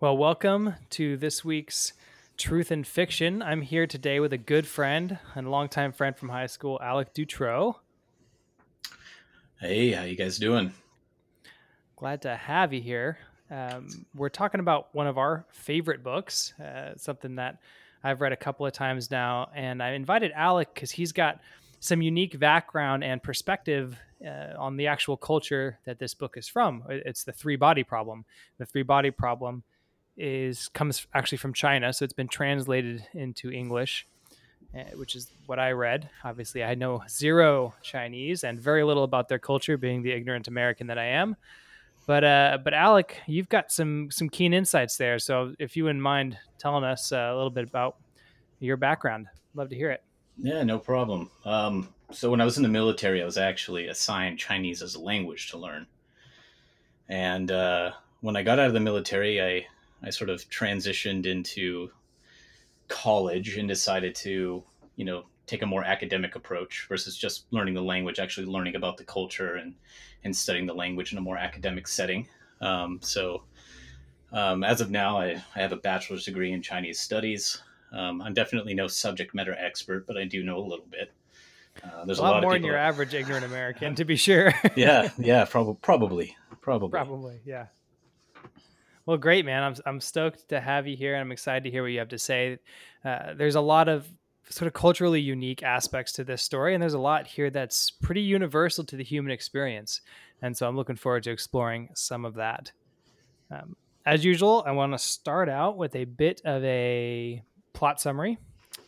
Well, welcome to this week's Truth and Fiction. I'm here today with a good friend and longtime friend from high school, Alec Dutrow. Hey, how you guys doing? Glad to have you here. Um, we're talking about one of our favorite books, uh, something that I've read a couple of times now, and I invited Alec because he's got some unique background and perspective uh, on the actual culture that this book is from. It's the three body problem. The three body problem is comes actually from China, so it's been translated into English, uh, which is what I read. Obviously, I know zero Chinese and very little about their culture, being the ignorant American that I am. But uh, but Alec, you've got some some keen insights there. So if you wouldn't mind telling us uh, a little bit about your background, love to hear it. Yeah, no problem. Um, so when I was in the military, I was actually assigned Chinese as a language to learn. And uh, when I got out of the military, I I sort of transitioned into college and decided to, you know, take a more academic approach versus just learning the language, actually learning about the culture and, and studying the language in a more academic setting. Um, so, um, as of now, I, I have a bachelor's degree in Chinese studies. Um, I'm definitely no subject matter expert, but I do know a little bit. Uh, there's a, a lot, lot more than your average ignorant American, to be sure. yeah, yeah, prob- probably, probably, probably, yeah. Well, great, man. I'm I'm stoked to have you here, and I'm excited to hear what you have to say. Uh, there's a lot of sort of culturally unique aspects to this story, and there's a lot here that's pretty universal to the human experience. And so I'm looking forward to exploring some of that. Um, as usual, I want to start out with a bit of a plot summary,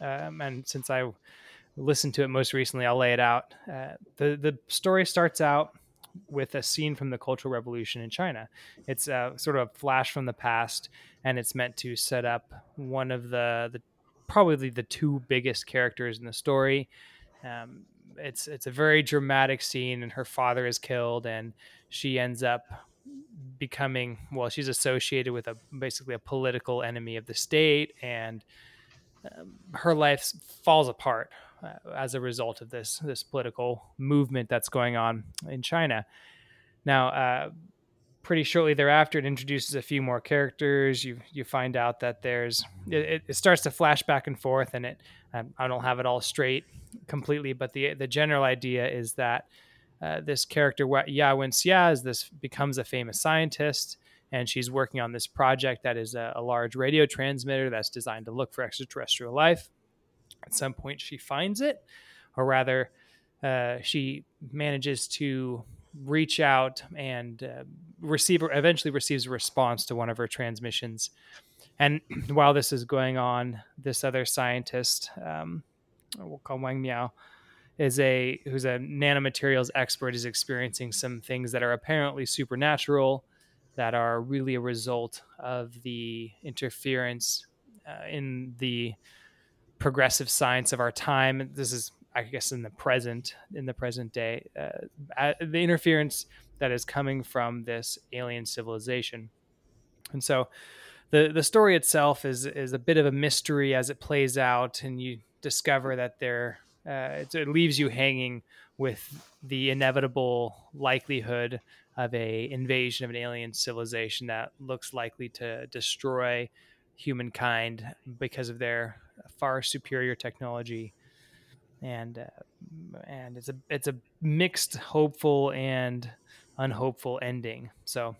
um, and since I listened to it most recently, I'll lay it out. Uh, the the story starts out with a scene from the Cultural Revolution in China. It's a, sort of a flash from the past, and it's meant to set up one of the, the probably the two biggest characters in the story. Um, it's it's a very dramatic scene, and her father is killed, and she ends up becoming well. She's associated with a basically a political enemy of the state, and um, her life falls apart uh, as a result of this this political movement that's going on in China. Now, uh, pretty shortly thereafter, it introduces a few more characters. You you find out that there's it, it starts to flash back and forth, and it um, I don't have it all straight completely, but the the general idea is that uh, this character Ye Wenjie is this becomes a famous scientist and she's working on this project that is a, a, large radio transmitter that's designed to look for extraterrestrial life. At some point, she finds it, or rather, uh, she manages to reach out and uh, receive, eventually receives a response to one of her transmissions. And while this is going on, this other scientist, um, we'll call Wang Miao, is a who's a nanomaterials expert, is experiencing some things that are apparently supernatural, that are really a result of the interference uh, in the progressive science of our time. This is, I guess, in the present, in the present day, uh, the interference that is coming from this alien civilization. And so, the the story itself is is a bit of a mystery as it plays out, and you discover that there uh, it, it leaves you hanging with the inevitable likelihood of a invasion of an alien civilization that looks likely to destroy humankind because of their far superior technology. And uh, and it's a it's a mixed hopeful and unhopeful ending. So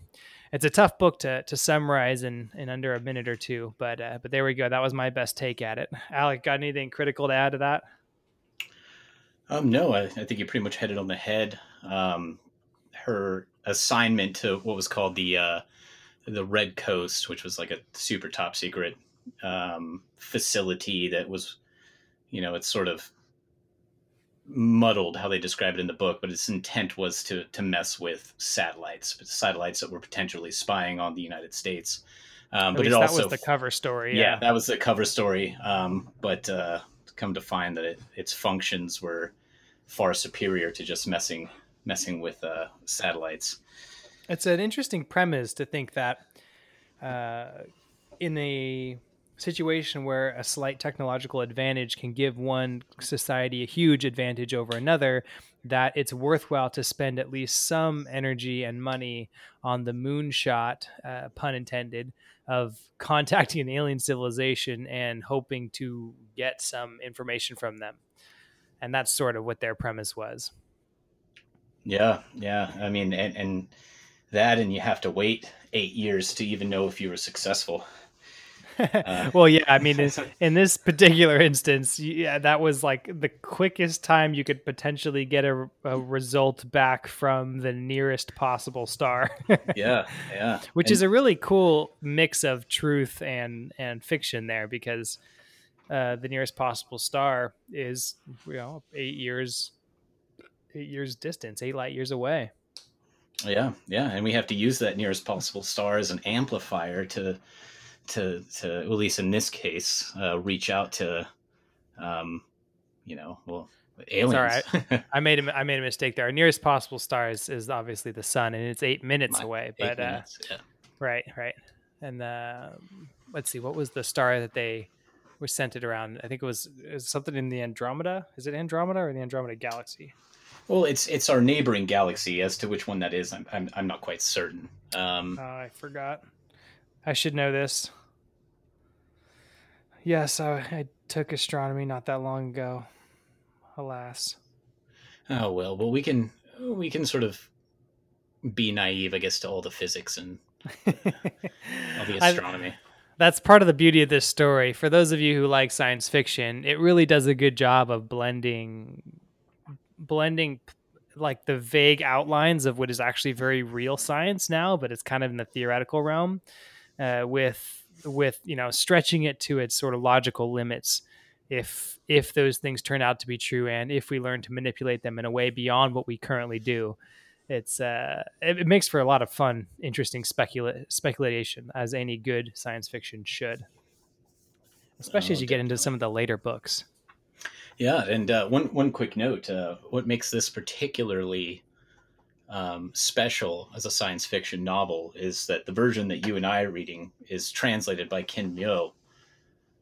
it's a tough book to to summarize in in under a minute or two but uh, but there we go. That was my best take at it. Alec got anything critical to add to that? Um no i, I think you pretty much hit it on the head. Um her assignment to what was called the uh the red coast which was like a super top secret um, facility that was, you know, it's sort of muddled how they describe it in the book, but its intent was to to mess with satellites, satellites that were potentially spying on the United States. Um, but it also that was the cover story. Yeah, yeah that was the cover story. Um, but uh, come to find that it, its functions were far superior to just messing messing with uh, satellites. It's an interesting premise to think that uh, in a situation where a slight technological advantage can give one society a huge advantage over another that it's worthwhile to spend at least some energy and money on the moonshot, uh, pun intended, of contacting an alien civilization and hoping to get some information from them. And that's sort of what their premise was. Yeah, yeah. I mean, and, and that, and you have to wait eight years to even know if you were successful. Uh, well, yeah, I mean, in, in, this particular instance, yeah, that was like the quickest time you could potentially get a, a result back from the nearest possible star. yeah, yeah, which and, is a really cool mix of truth and and fiction there because uh, the nearest possible star is you know eight years eight years distance, eight light years away. Yeah, yeah, and we have to use that nearest possible star as an amplifier to to to at least in this case uh, reach out to um you know well aliens sorry I, I, made a i made a mistake there our nearest possible star is, is obviously the sun and it's eight minutes My, away but uh yeah. right right and uh let's see what was the star that they were sent it around i think it was, it was something in the andromeda is it andromeda or the andromeda galaxy well, it's it's our neighboring galaxy. As to which one that is, I'm I'm, I'm not quite certain. Um, oh, I forgot. I should know this. Yes, I, I took astronomy not that long ago. Alas. Oh well, well we can we can sort of be naive, I guess, to all the physics and all the astronomy. I, that's part of the beauty of this story. For those of you who like science fiction, it really does a good job of blending blending like the vague outlines of what is actually very real science now, but it's kind of in the theoretical realm uh, with with you know stretching it to its sort of logical limits if if those things turn out to be true and if we learn to manipulate them in a way beyond what we currently do it's uh it, it makes for a lot of fun interesting specula- speculation as any good science fiction should. Especially oh, as you get into some of the later books. Yeah and uh, one one quick note uh, what makes this particularly um, special as a science fiction novel is that the version that you and I are reading is translated by Ken Liu.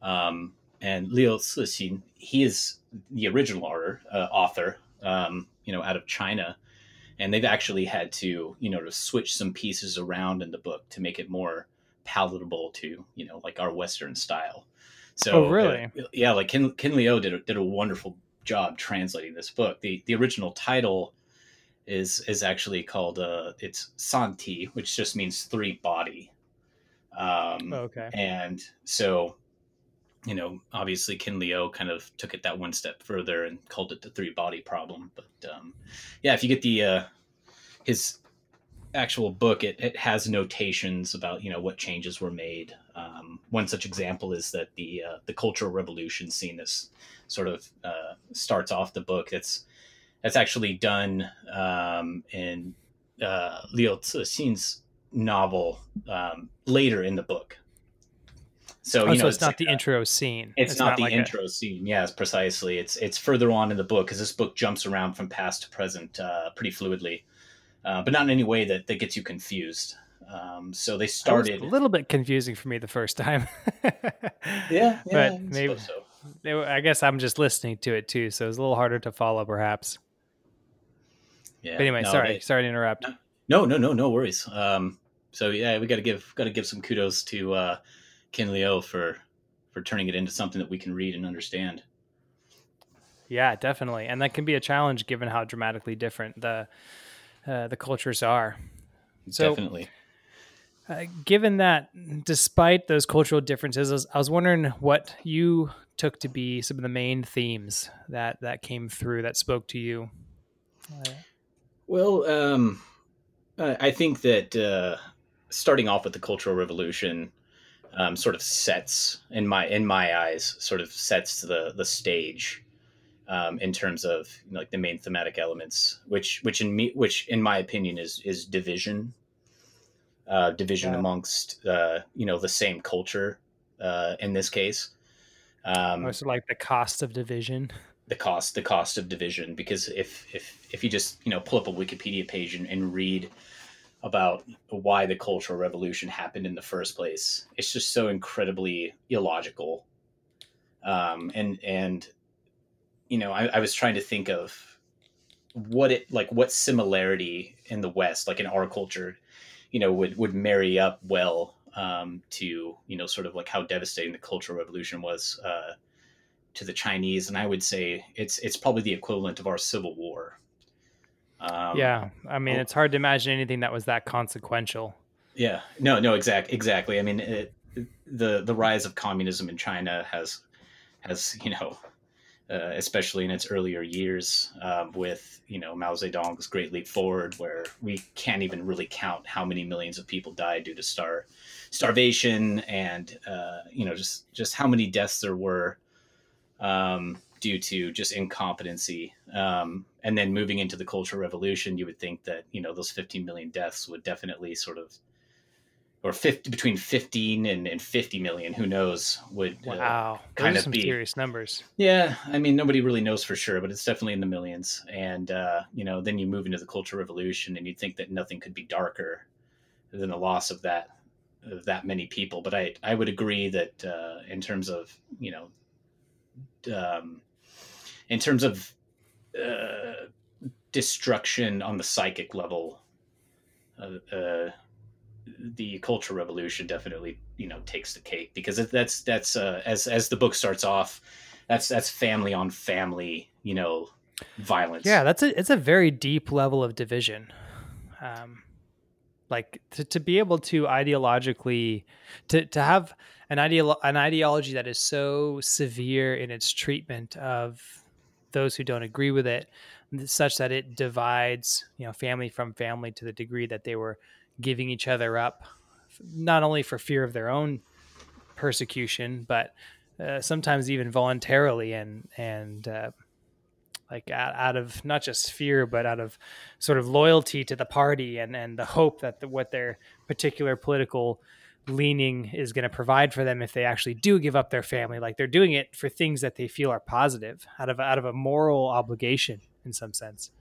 Um, and Liu Cixin, he is the original author, uh, author um, you know, out of China. And they've actually had to, you know, to switch some pieces around in the book to make it more palatable to, you know, like our Western style. So, oh, really? Uh, yeah, like Ken, Ken Liu did a, did a wonderful job translating this book. The the original title is is actually called uh it's Santi, which just means three body. Um, oh, okay. And so, you know, obviously Ken Liu kind of took it that one step further and called it the three body problem. But um, yeah, if you get the uh, his actual book, it, it has notations about you know what changes were made. Um, one such example is that the uh, the Cultural Revolution scene this sort of uh, starts off the book. That's that's actually done um, in uh, Liu Cixin's novel um, later in the book. So, oh, you know, so it's, it's not the a, intro scene. It's, it's not, not, the like intro a... scene. Yes, precisely. It's it's further on in the book because this book jumps around from past to present uh, pretty fluidly, uh, but not in any way that that gets you confused. Um, so they started a little bit confusing for me the first time. yeah, yeah, but maybe so. I guess I'm just listening to it too, so it's a little harder to follow, perhaps. Yeah. But anyway, no, sorry, they, sorry to interrupt. No, no, no, no worries. Um, so yeah, we got to give got to give some kudos to uh, Ken Liu for for turning it into something that we can read and understand. Yeah, definitely, and that can be a challenge given how dramatically different the uh, the cultures are. So, definitely. Uh, given that, despite those cultural differences, I was, I was, wondering what you took to be some of the main themes that that came through that spoke to you. Uh, well, um, I think that uh, starting off with the Cultural Revolution um, sort of sets, in my in my eyes, sort of sets the the stage um, in terms of you know, like the main thematic elements, which which in me which in my opinion is is division, uh, division yeah. amongst uh, you know the same culture uh, in this case. Um, oh, so like the cost of division the cost the cost of division because if if if you just you know pull up a wikipedia page and, and read about why the cultural revolution happened in the first place it's just so incredibly illogical. Um and and you know I, I was trying to think of what it like what similarity in the West, like in our culture, you know, would would marry up well um, to you know sort of like how devastating the Cultural Revolution was uh, to the Chinese, and I would say it's it's probably the equivalent of our Civil War. Um, yeah, I mean, oh it's hard to imagine anything that was that consequential. Yeah, no, no, exact, exactly. I mean, it, the the rise of communism in China has has you know uh, especially in its earlier years uh, with you know Mao Zedong's Great Leap Forward, where we can't even really count how many millions of people died due to star starvation and uh, you know just just how many deaths there were um, due to just incompetency. Um, and then moving into the Cultural Revolution, you would think that you know those 15 million deaths would definitely sort of or 50, between 15 and, and 50 million, who knows, would uh, wow, uh, kind of be serious numbers. Yeah. I mean, nobody really knows for sure, but it's definitely in the millions. And, uh, you know, then you move into the cultural revolution and you'd think that nothing could be darker than the loss of that, of that many people. But I, I would agree that, uh, in terms of, you know, um, in terms of, uh, destruction on the psychic level, uh, uh the cultural revolution definitely you know takes the cake because that's that's uh, as as the book starts off that's that's family on family you know violence. Yeah that's a it's a very deep level of division. Um like to, to be able to ideologically to to have an ideal an ideology that is so severe in its treatment of those who don't agree with it such that it divides you know family from family to the degree that they were giving each other up, not only for fear of their own persecution, but uh, sometimes even voluntarily and and uh, like out, out, of not just fear, but out of sort of loyalty to the party and and the hope that the, what their particular political leaning is going to provide for them if they actually do give up their family like they're doing it for things that they feel are positive out of out of a moral obligation in some sense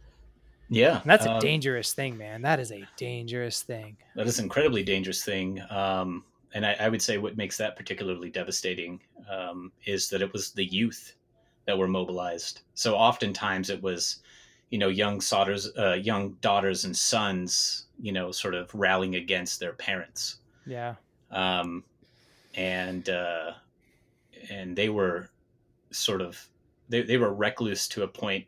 yeah, and that's a um, dangerous thing, man. That is a dangerous thing. That is an incredibly dangerous thing. Um, and I, I, would say what makes that particularly devastating um, is that it was the youth that were mobilized. So oftentimes it was, you know, young daughters, uh, young daughters and sons, you know, sort of rallying against their parents. Yeah. Um, and uh, and they were sort of they, they were recluse to a point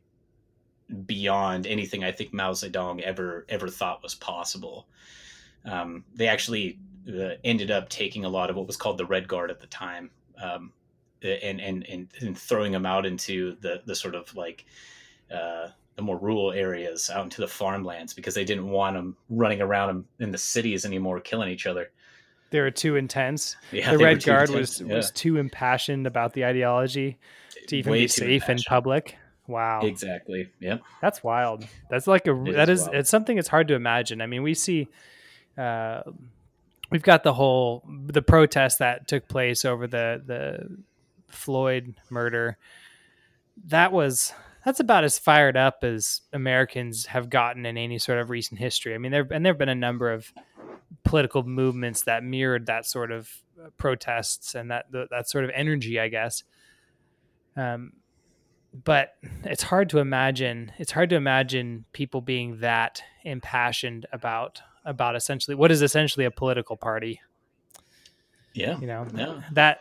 beyond anything I think Mao Zedong ever ever thought was possible. Um, they actually uh, ended up taking a lot of what was called the Red Guard at the time, um, and, and and and throwing them out into the the sort of like uh, the more rural areas, out into the farmlands, because they didn't want them running around in the cities anymore, killing each other. They were too intense. Yeah, the Red Guard was yeah. was too impassioned about the ideology to even Way be safe in public. Wow. Exactly. Yep. That's wild. That's like a it that is, is it's something it's hard to imagine. I mean, we see uh we've got the whole the protest that took place over the the Floyd murder. That was that's about as fired up as Americans have gotten in any sort of recent history. I mean, there and there've been a number of political movements that mirrored that sort of uh, protests and that that sort of energy, I guess. Um, but it's hard to imagine it's hard to imagine people being that impassioned about about essentially what is essentially a political party yeah you know yeah. that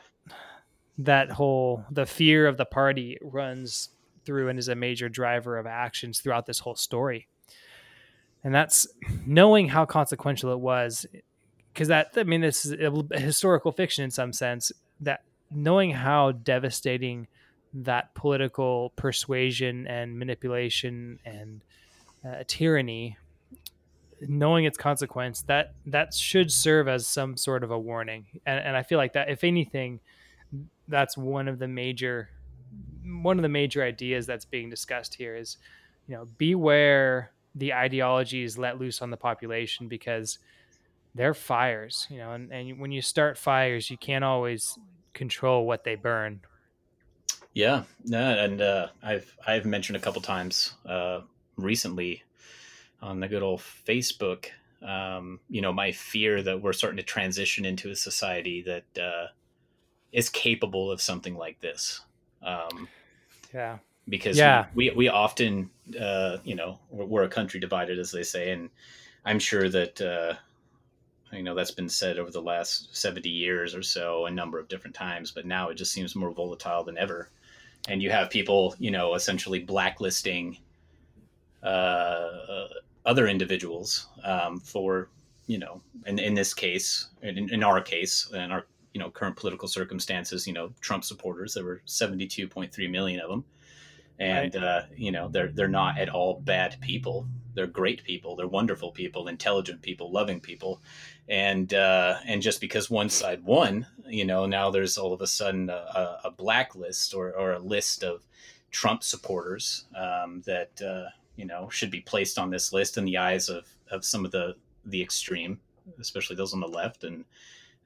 that whole the fear of the party runs through and is a major driver of actions throughout this whole story and that's knowing how consequential it was because that i mean this is historical fiction in some sense that knowing how devastating that political persuasion and manipulation and uh, tyranny knowing its consequence that that should serve as some sort of a warning. And, and i feel like that if anything that's one of the major one of the major ideas that's being discussed here is you know beware the ideology is let loose on the population because they're fires you know and, and when you start fires you can't always control what they burn yeah, no, and uh, I've I've mentioned a couple times uh, recently on the good old Facebook. Um, you know, my fear that we're starting to transition into a society that uh, is capable of something like this. Um, yeah, because Yeah. we, we, often, uh, you know, we're, we're a country divided, as they say. And I'm sure that, uh, you know, that's been said over the last 70 years or so, a number of different times, but now it just seems more volatile than ever. And you have people, you know, essentially blacklisting uh, other individuals um, for, you know, in, in this case, in, in our case, in our, you know, current political circumstances, you know, Trump supporters, there were 72.3 million of them. And, Right. uh, you know, they're, they're not at all bad people. They're great people. They're wonderful people, intelligent people, loving people. And, uh, and just because one side won, you know, now there's all of a sudden a, a, blacklist or, or a list of Trump supporters um, that, uh, you know, should be placed on this list in the eyes of, of some of the, the extreme, especially those on the left. And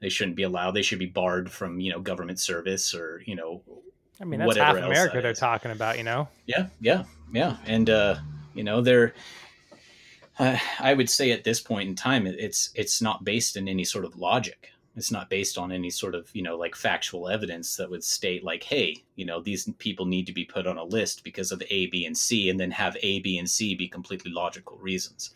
they shouldn't be allowed. They should be barred from, you know, government service or, you know, I mean, that's half America they're talking about, you know? yeah, yeah, yeah. And uh, you know, they're. Uh, I would say at this point in time, it's it's not based in any sort of logic. It's not based on any sort of you know like factual evidence that would state like, hey, you know, these people need to be put on a list because of A, B, and C, and then have A, B, and C be completely logical reasons.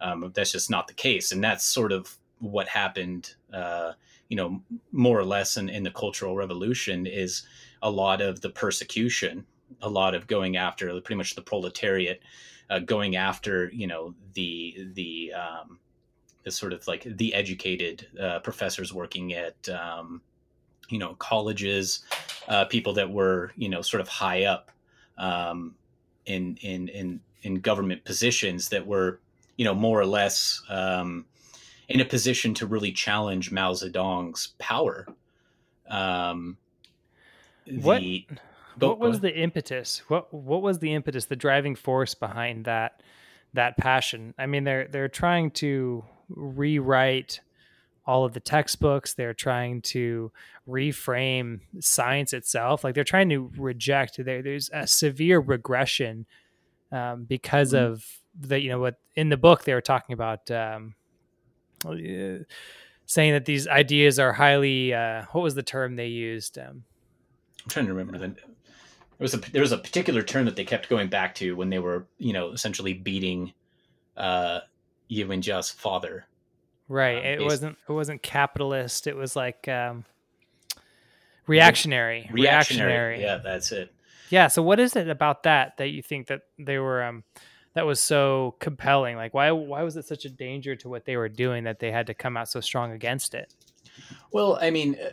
Um, that's just not the case, and that's sort of what happened. Uh, you know, more or less in, in the Cultural Revolution is a lot of the persecution, a lot of going after pretty much the proletariat, uh, going after you know the the um, the sort of like the educated uh, professors working at um, you know colleges, uh, people that were you know sort of high up um, in in in in government positions that were you know more or less um, in a position to really challenge Mao Zedong's power. Um, What- the- what go was the impetus? What what was the impetus, the driving force behind that that passion? I mean, they're they're trying to rewrite all of the textbooks. They're trying to reframe science itself. Like they're trying to reject. There, there's a severe regression um, because Mhm. of the you know what in the book they were talking about. Um, saying that these ideas are highly uh, what was the term they used um, I'm trying to remember the. There was a there was a particular term that they kept going back to when they were you know essentially beating uh, Ye Wenjie's father. Right. um, it based- wasn't it wasn't capitalist. It was like um reactionary. Reactionary. Yeah, that's it. Yeah, so what is it about that that you think that they were um that was so compelling? Like why why was it such a danger to what they were doing that they had to come out so strong against it? Well, I mean, uh,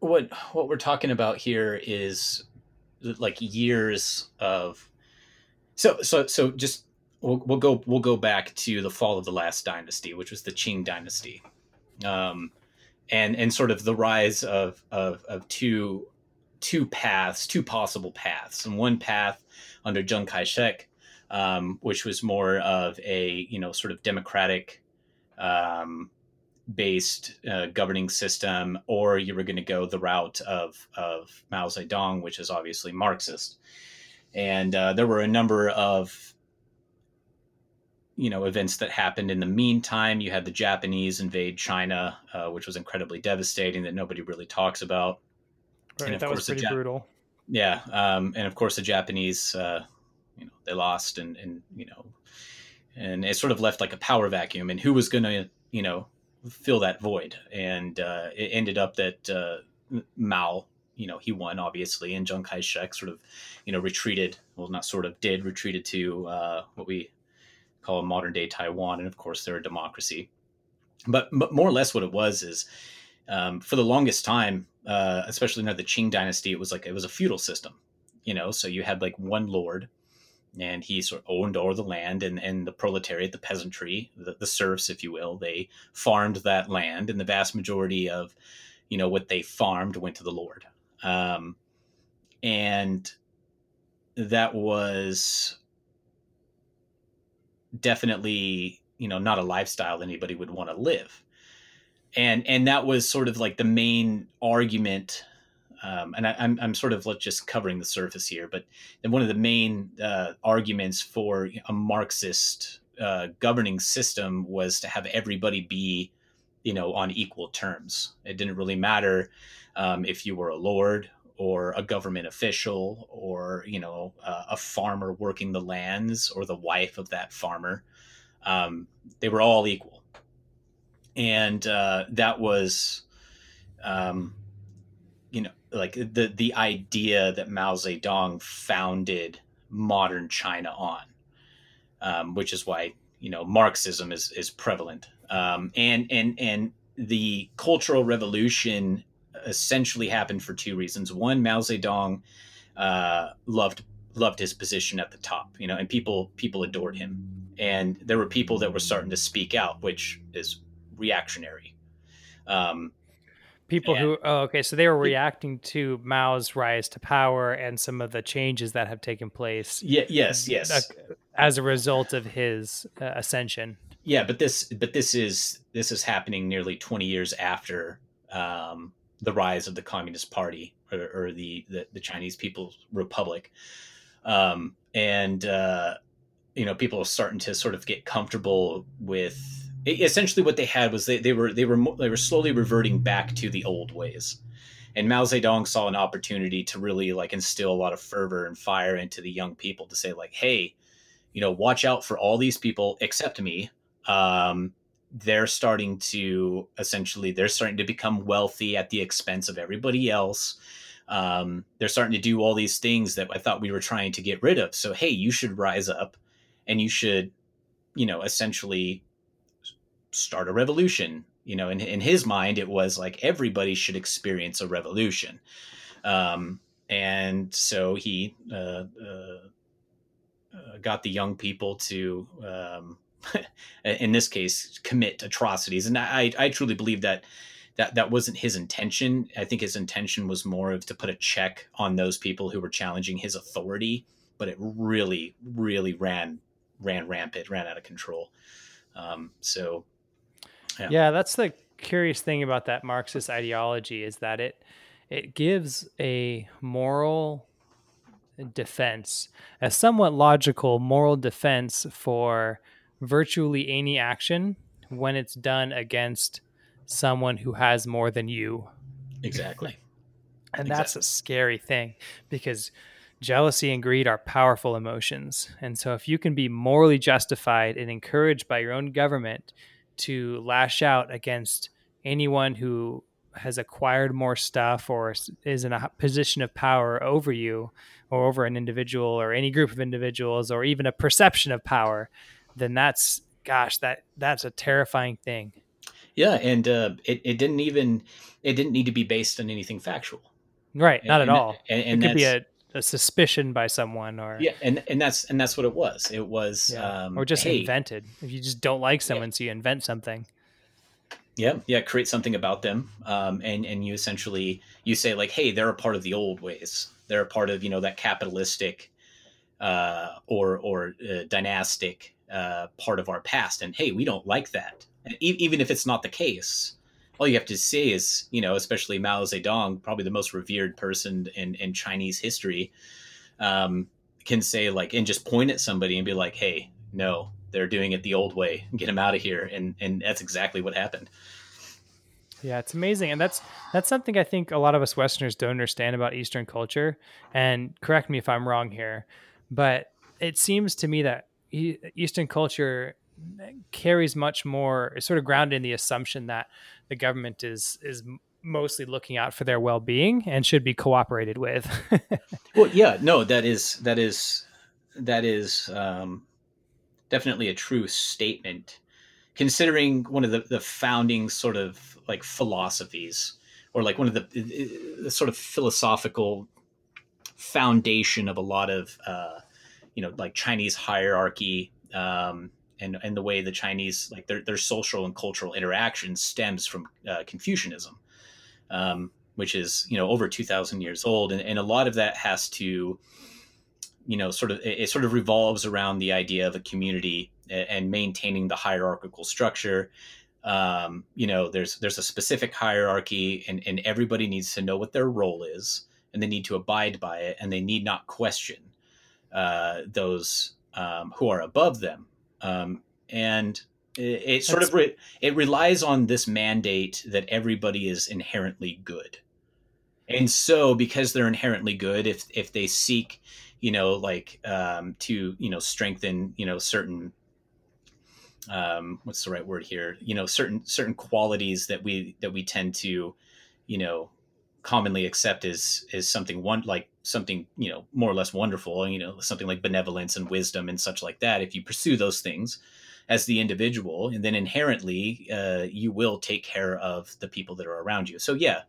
what what we're talking about here is like years of so so so just we'll, we'll go we'll go back to the fall of the last dynasty, which was the Qing dynasty, um, and and sort of the rise of of of two two paths, two possible paths, and one path under Chiang Kai Shek, um, which was more of a you know sort of democratic. Um, based uh, governing system, or you were going to go the route of of Mao Zedong, which is obviously Marxist. And uh, there were a number of you know events that happened in the meantime. You had the Japanese invade China, uh, which was incredibly devastating that nobody really talks about. Right. of That was pretty Jap- brutal. Yeah, um, and of course the Japanese, uh, you know, they lost, and and you know, and it sort of left like a power vacuum. And who was going to, you know, fill that void? And uh, it ended up that uh, Mao, you know, he won obviously, and Chiang Kai Shek sort of, you know, retreated. Well, not sort of did retreated to uh, what we call modern day Taiwan, and of course they're a democracy. But, but more or less, what it was is um, for the longest time, uh, especially under the Qing dynasty, it was like it was a feudal system, you know. So you had like one lord, and he sort of owned all the land, and and the proletariat, the peasantry, the, the serfs, if you will, they farmed that land, and the vast majority of, you know, what they farmed went to the lord, um, and that was definitely you know not a lifestyle anybody would want to live. And and that was sort of like the main argument um, and I, I'm, I'm sort of just covering the surface here but one of the main uh, arguments for a marxist uh, governing system was to have everybody be you know on equal terms. It didn't really matter um, if you were a lord or a government official or you know uh, a farmer working the lands or the wife of that farmer. Um, they were all equal. And uh, that was um, like the the idea that Mao Zedong founded modern China on um, which is why you know Marxism is is prevalent um, and and and the cultural revolution essentially happened for two reasons. One, Mao Zedong uh, loved loved his position at the top, you know, and people people adored him, and there were people that were starting to speak out, which is reactionary. Um, people and, who oh, okay, so they were reacting to Mao's rise to power and some of the changes that have taken place. Yeah, yes, yes, uh, as a result of his uh, ascension. Yeah, but this but this is this is happening nearly twenty years after um, the rise of the Communist Party or, or the, the, the Chinese People's Republic, um, and uh, you know people are starting to sort of get comfortable with. Essentially, what they had was they, they were they were they were slowly reverting back to the old ways, and Mao Zedong saw an opportunity to really like instill a lot of fervor and fire into the young people to say like, hey, you know, watch out for all these people except me. Um, they're starting to essentially they're starting to become wealthy at the expense of everybody else. Um, they're starting to do all these things that i thought we were trying to get rid of. So hey you should rise up and you should you know essentially start a revolution. You know in, in his mind it was like everybody should experience a revolution. Um, and so he uh, uh, uh got the young people to um, in this case commit atrocities. And i i truly believe that that that wasn't his intention. I think his intention was more of to put a check on those people who were challenging his authority but it really really ran ran rampant ran out of control. Um, so yeah. yeah that's the curious thing about that marxist ideology is that it it gives a moral defense a somewhat logical moral defense for virtually any action when it's done against someone who has more than you. Exactly. And exactly. that's a scary thing because jealousy and greed are powerful emotions. And so if you can be morally justified and encouraged by your own government to lash out against anyone who has acquired more stuff or is in a position of power over you or over an individual or any group of individuals or even a perception of power then that's gosh that that's a terrifying thing. Yeah and uh, it, it didn't even it didn't need to be based on anything factual. Right not and, at all. and, and it could be a, a, suspicion by someone or yeah and and that's and that's what it was it was yeah. um, or just hey, invented if you just don't like someone yeah. so you invent something yeah yeah create something about them um, and and you essentially you say like hey they're a part of the old ways they're a part of you know that capitalistic uh, or or uh, dynastic uh, part of our past. And hey, we don't like that. And e- even if it's not the case, all you have to say is, you know, especially Mao Zedong, probably the most revered person in, in Chinese history, um, can say like, and just point at somebody and be like, hey, no, they're doing it the old way. Get them out of here. And and that's exactly what happened. Yeah, it's amazing, and that's that's something I think a lot of us Westerners don't understand about Eastern culture. And correct me if I'm wrong here, but it seems to me that Eastern culture carries much more is sort of grounded in the assumption that the government is is mostly looking out for their well-being and should be cooperated with. well, yeah, no, that is that is that is um, definitely a true statement, considering one of the, the founding sort of like philosophies, or like one of the, the sort of philosophical foundation of a lot of uh, you know like Chinese hierarchy um, and and the way the Chinese like their their social and cultural interaction stems from uh, Confucianism, um, which is you know over two thousand years old, and, and a lot of that has to you know sort of it, it sort of revolves around the idea of a community and maintaining the hierarchical structure um, you know there's there's a specific hierarchy and, and everybody needs to know what their role is and they need to abide by it and they need not question uh, those um, who are above them. Um, and it, it sort of re- it relies on this mandate that everybody is inherently good. and so because they're inherently good if if they seek you know like um, to you know strengthen you know certain um, what's the right word here you know certain certain qualities that we that we tend to you know commonly accept as as something one like something you know more or less wonderful you know something like benevolence and wisdom and such like that if you pursue those things as the individual and then inherently uh, you will take care of the people that are around you so yeah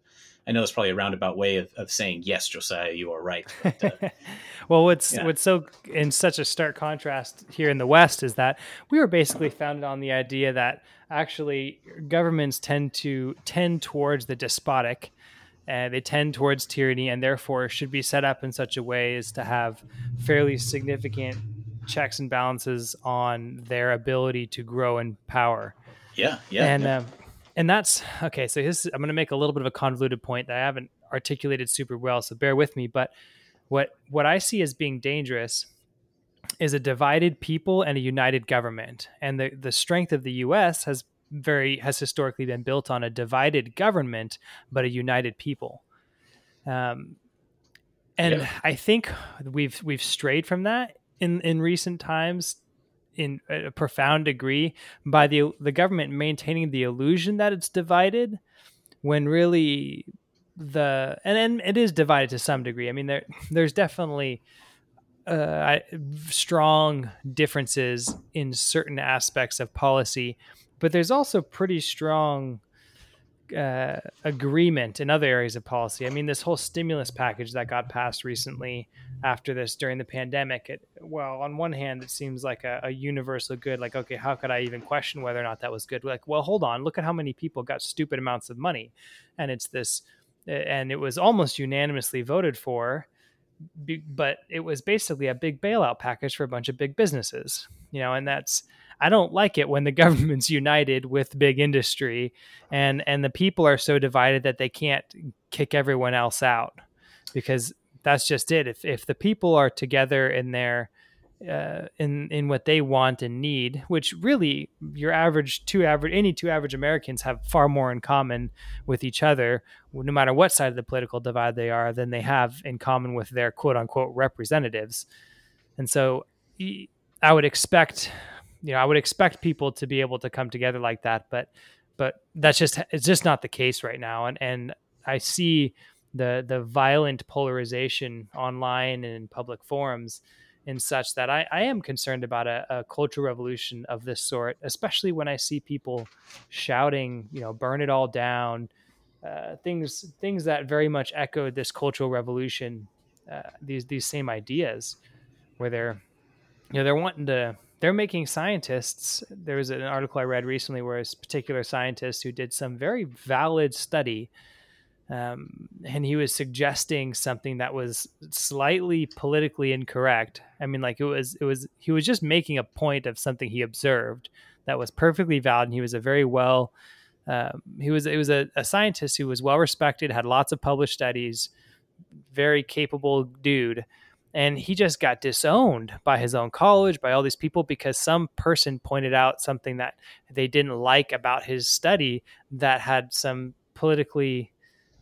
I know it's probably a roundabout way of, of saying yes, Josiah, you are right. But, uh, well, what's yeah. what's so in such a stark contrast here in the West is that we were basically founded on the idea that actually governments tend to tend towards the despotic, and they tend towards tyranny, and therefore should be set up in such a way as to have fairly significant checks and balances on their ability to grow in power. Yeah, yeah. And yeah. Um, and that's okay. So this, I'm going to make a little bit of a convoluted point that I haven't articulated super well. So bear with me. But what what I see as being dangerous is a divided people and a united government. And the the strength of the U.S. has very has historically been built on a divided government but a united people. Um, and yeah. I think we've we've strayed from that in in recent times in a profound degree by the the government maintaining the illusion that it's divided when really the and, and it is divided to some degree. I mean there there's definitely uh, strong differences in certain aspects of policy, but there's also pretty strong uh, agreement in other areas of policy. I mean, this whole stimulus package that got passed recently after this during the pandemic, it, well, on one hand, it seems like a, a, universal good. Like, okay, how could I even question whether or not that was good? Like, well, hold on, look at how many people got stupid amounts of money, and it's this, and it was almost unanimously voted for, but it was basically a big bailout package for a bunch of big businesses, you know, and that's I don't like it when the government's united with big industry and and the people are so divided that they can't kick everyone else out because that's just it. If if the people are together in their uh, in in what they want and need, which really your average two average any two average Americans have far more in common with each other, no matter what side of the political divide they are, than they have in common with their quote unquote representatives. And so, I would expect you know, I would expect people to be able to come together like that, but but that's just it's just not the case right now. And and I see the the violent polarization online and in public forums and such that I, I am concerned about a, a cultural revolution of this sort, especially when I see people shouting, you know, burn it all down, uh, things things that very much echoed this cultural revolution, uh, these these same ideas, where they're you know they're wanting to they're making scientists. There was an article I read recently where a particular scientist who did some very valid study, um, and he was suggesting something that was slightly politically incorrect. I mean, like it was, it was, he was just making a point of something he observed that was perfectly valid, and he was a very well. Um, he was it was a, a scientist who was well respected, had lots of published studies, very capable dude and he just got disowned by his own college by all these people because some person pointed out something that they didn't like about his study that had some politically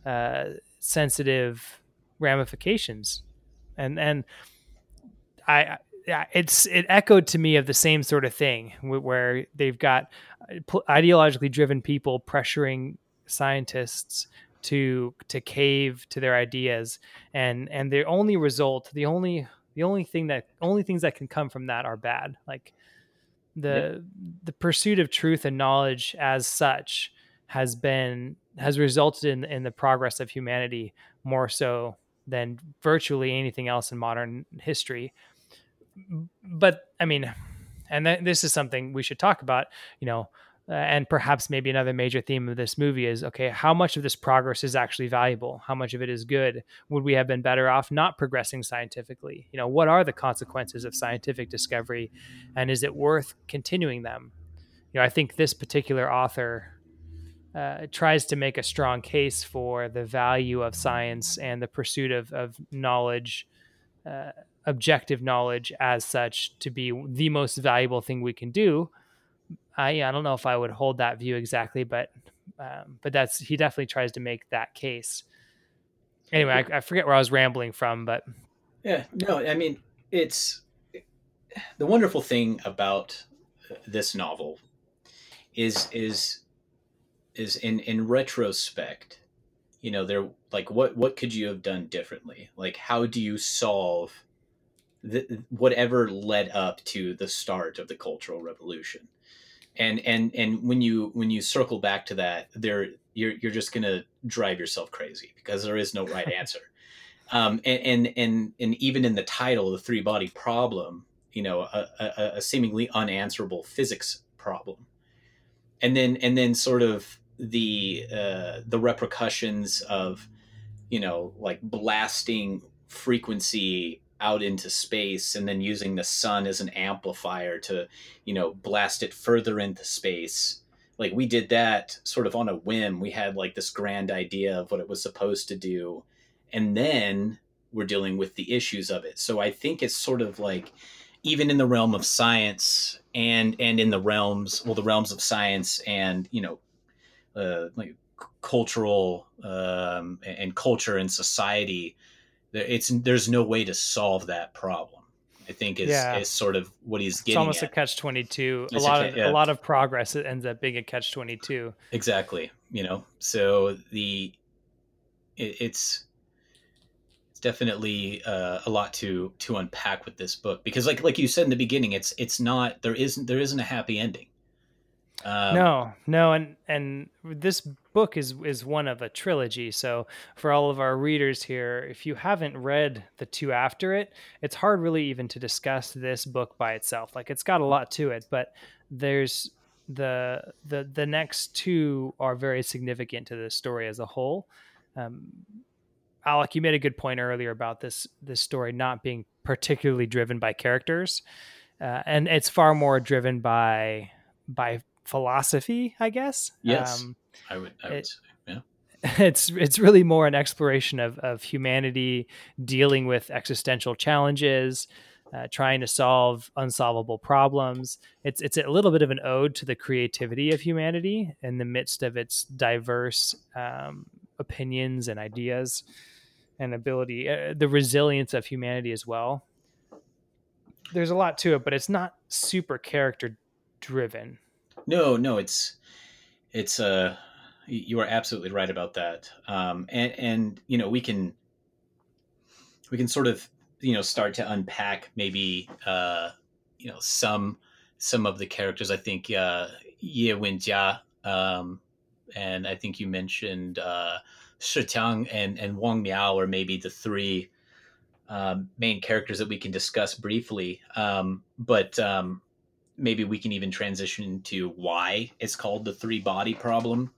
uh, sensitive ramifications. And and i it's it echoed to me of the same sort of thing where they've got uh, ideologically driven people pressuring scientists to to cave to their ideas and and the only result the only the only thing that only things that can come from that are bad like the yep. the pursuit of truth and knowledge as such has been has resulted in in the progress of humanity more so than virtually anything else in modern history but i mean and th- this is something we should talk about you know and perhaps maybe another major theme of this movie is okay how much of this progress is actually valuable? How much of it is good? Would we have been better off not progressing scientifically? You know what are the consequences of scientific discovery? And is it worth continuing them? You know i think this particular author uh, tries to make a strong case for the value of science and the pursuit of, of knowledge uh, objective knowledge as such to be the most valuable thing we can do I I don't know if I would hold that view exactly, but um, but that's he definitely tries to make that case. anyway, I, I forget where I was rambling from, but yeah, no, I mean it's the wonderful thing about this novel is is is in in retrospect you know there like what what could you have done differently like how do you solve the, whatever led up to the start of the cultural revolution and and and when you when you circle back to that there you're you're just gonna drive yourself crazy because there is no right answer. Um, and, and and and even in the title the three body problem you know a, a, a seemingly unanswerable physics problem. And then and then sort of the uh, the repercussions of you know like blasting frequency out into space and then using the sun as an amplifier to you know blast it further into space. Like we did that sort of on a whim. We had like this grand idea of what it was supposed to do and then we're dealing with the issues of it. So i think it's sort of like even in the realm of science and and in the realms well the realms of science and you know uh, like cultural um, and culture and society it's there's no way to solve that problem i think is, yeah. is sort of what he's getting it's almost at. a catch 22 a lot a, of yeah. a lot of progress it ends up being a catch 22 exactly you know so the it, it's it's definitely uh, a lot to to unpack with this book because like like you said in the beginning it's it's not there isn't there isn't a happy ending um, no, no, and and this book is is one of a trilogy. So for all of our readers here, if you haven't read the two after it, it's hard really even to discuss this book by itself. Like it's got a lot to it, but there's the the the next two are very significant to the story as a whole. Um, Alec, you made a good point earlier about this this story not being particularly driven by characters, uh, and it's far more driven by by philosophy, I guess. Yes, um, I would. I would it, say, yeah. It's it's really more an exploration of of humanity dealing with existential challenges, uh, trying to solve unsolvable problems. It's it's a little bit of an ode to the creativity of humanity in the midst of its diverse um, opinions and ideas and ability, uh, the resilience of humanity as well. There's a lot to it, but it's not super character driven. No, no, it's it's uh you are absolutely right about that. Um, and and you know we can we can sort of you know start to unpack maybe uh, you know some some of the characters. I think uh, Ye Wenjie, um, and I think you mentioned uh, Shi and and Wang Miao are maybe the three um, main characters that we can discuss briefly. Um, but um, maybe we can even transition to why it's called the three body problem.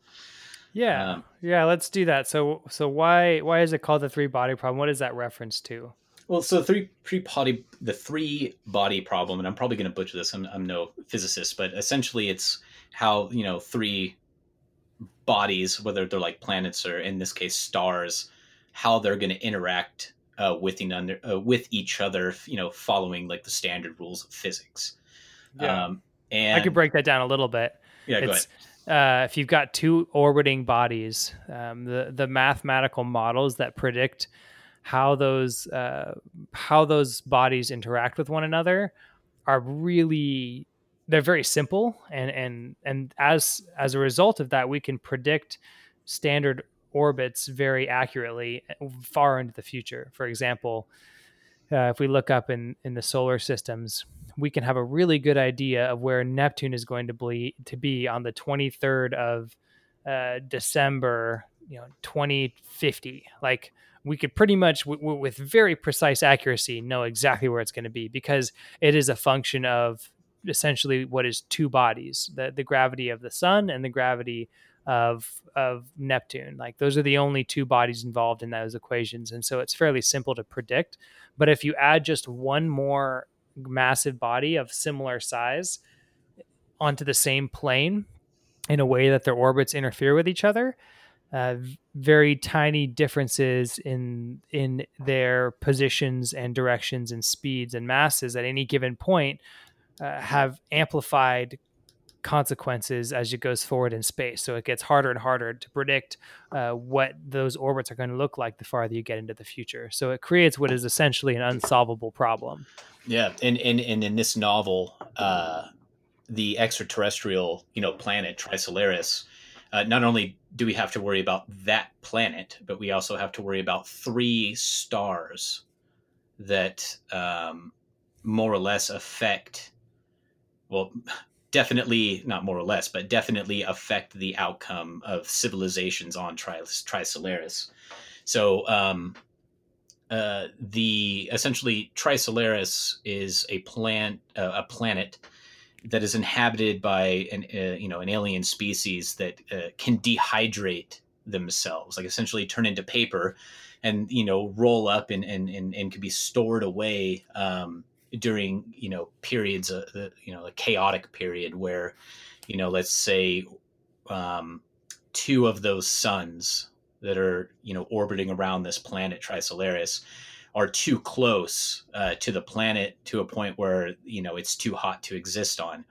Yeah. Um, yeah, let's do that. So so why why is it called the three body problem? What is that reference to? Well, so three three body the three body problem, and I'm probably going to butcher this. I'm, I'm no physicist, but essentially it's how you know three bodies, whether they're like planets or in this case stars, how they're going to interact uh, with, under, uh, with each other, you know, following like the standard rules of physics. Yeah. Um, and I could break that down a little bit. Yeah, it's, go ahead. Uh, if you've got two orbiting bodies, um, the the mathematical models that predict how those uh, how those bodies interact with one another are really they're very simple and and and as as a result of that we can predict standard orbits very accurately uh, far into the future for example uh, if we look up in in the solar systems we can have a really good idea of where Neptune is going to be to be on the 23rd of uh, December, you know, 2050. Like we could pretty much, w- w- with very precise accuracy, know exactly where it's going to be because it is a function of essentially what is two bodies: the the gravity of the Sun and the gravity of of Neptune. Like those are the only two bodies involved in those equations, and so it's fairly simple to predict. But if you add just one more massive body of similar size onto the same plane in a way that their orbits interfere with each other. Uh, very tiny differences in in their positions and directions and speeds and masses at any given point uh, have amplified consequences as it goes forward in space. So it gets harder and harder to predict uh, what those orbits are going to look like the farther you get into the future. So it creates what is essentially an unsolvable problem. Yeah, and and, and in this novel, uh, the extraterrestrial, you know, planet Trisolaris, uh, not only do we have to worry about that planet, but we also have to worry about three stars that um, more or less affect, well, definitely not more or less, but definitely affect the outcome of civilizations on Tri- Trisolaris. So, um, uh, the essentially Trisolaris is a plant, uh, a planet that is inhabited by an uh, you know an alien species that uh, can dehydrate themselves, like essentially turn into paper, and you know roll up and and and, and can be stored away um, during you know periods of the you know a chaotic period where you know let's say um, two of those suns that are you know orbiting around this planet Trisolaris are too close uh, to the planet to a point where you know it's too hot to exist on.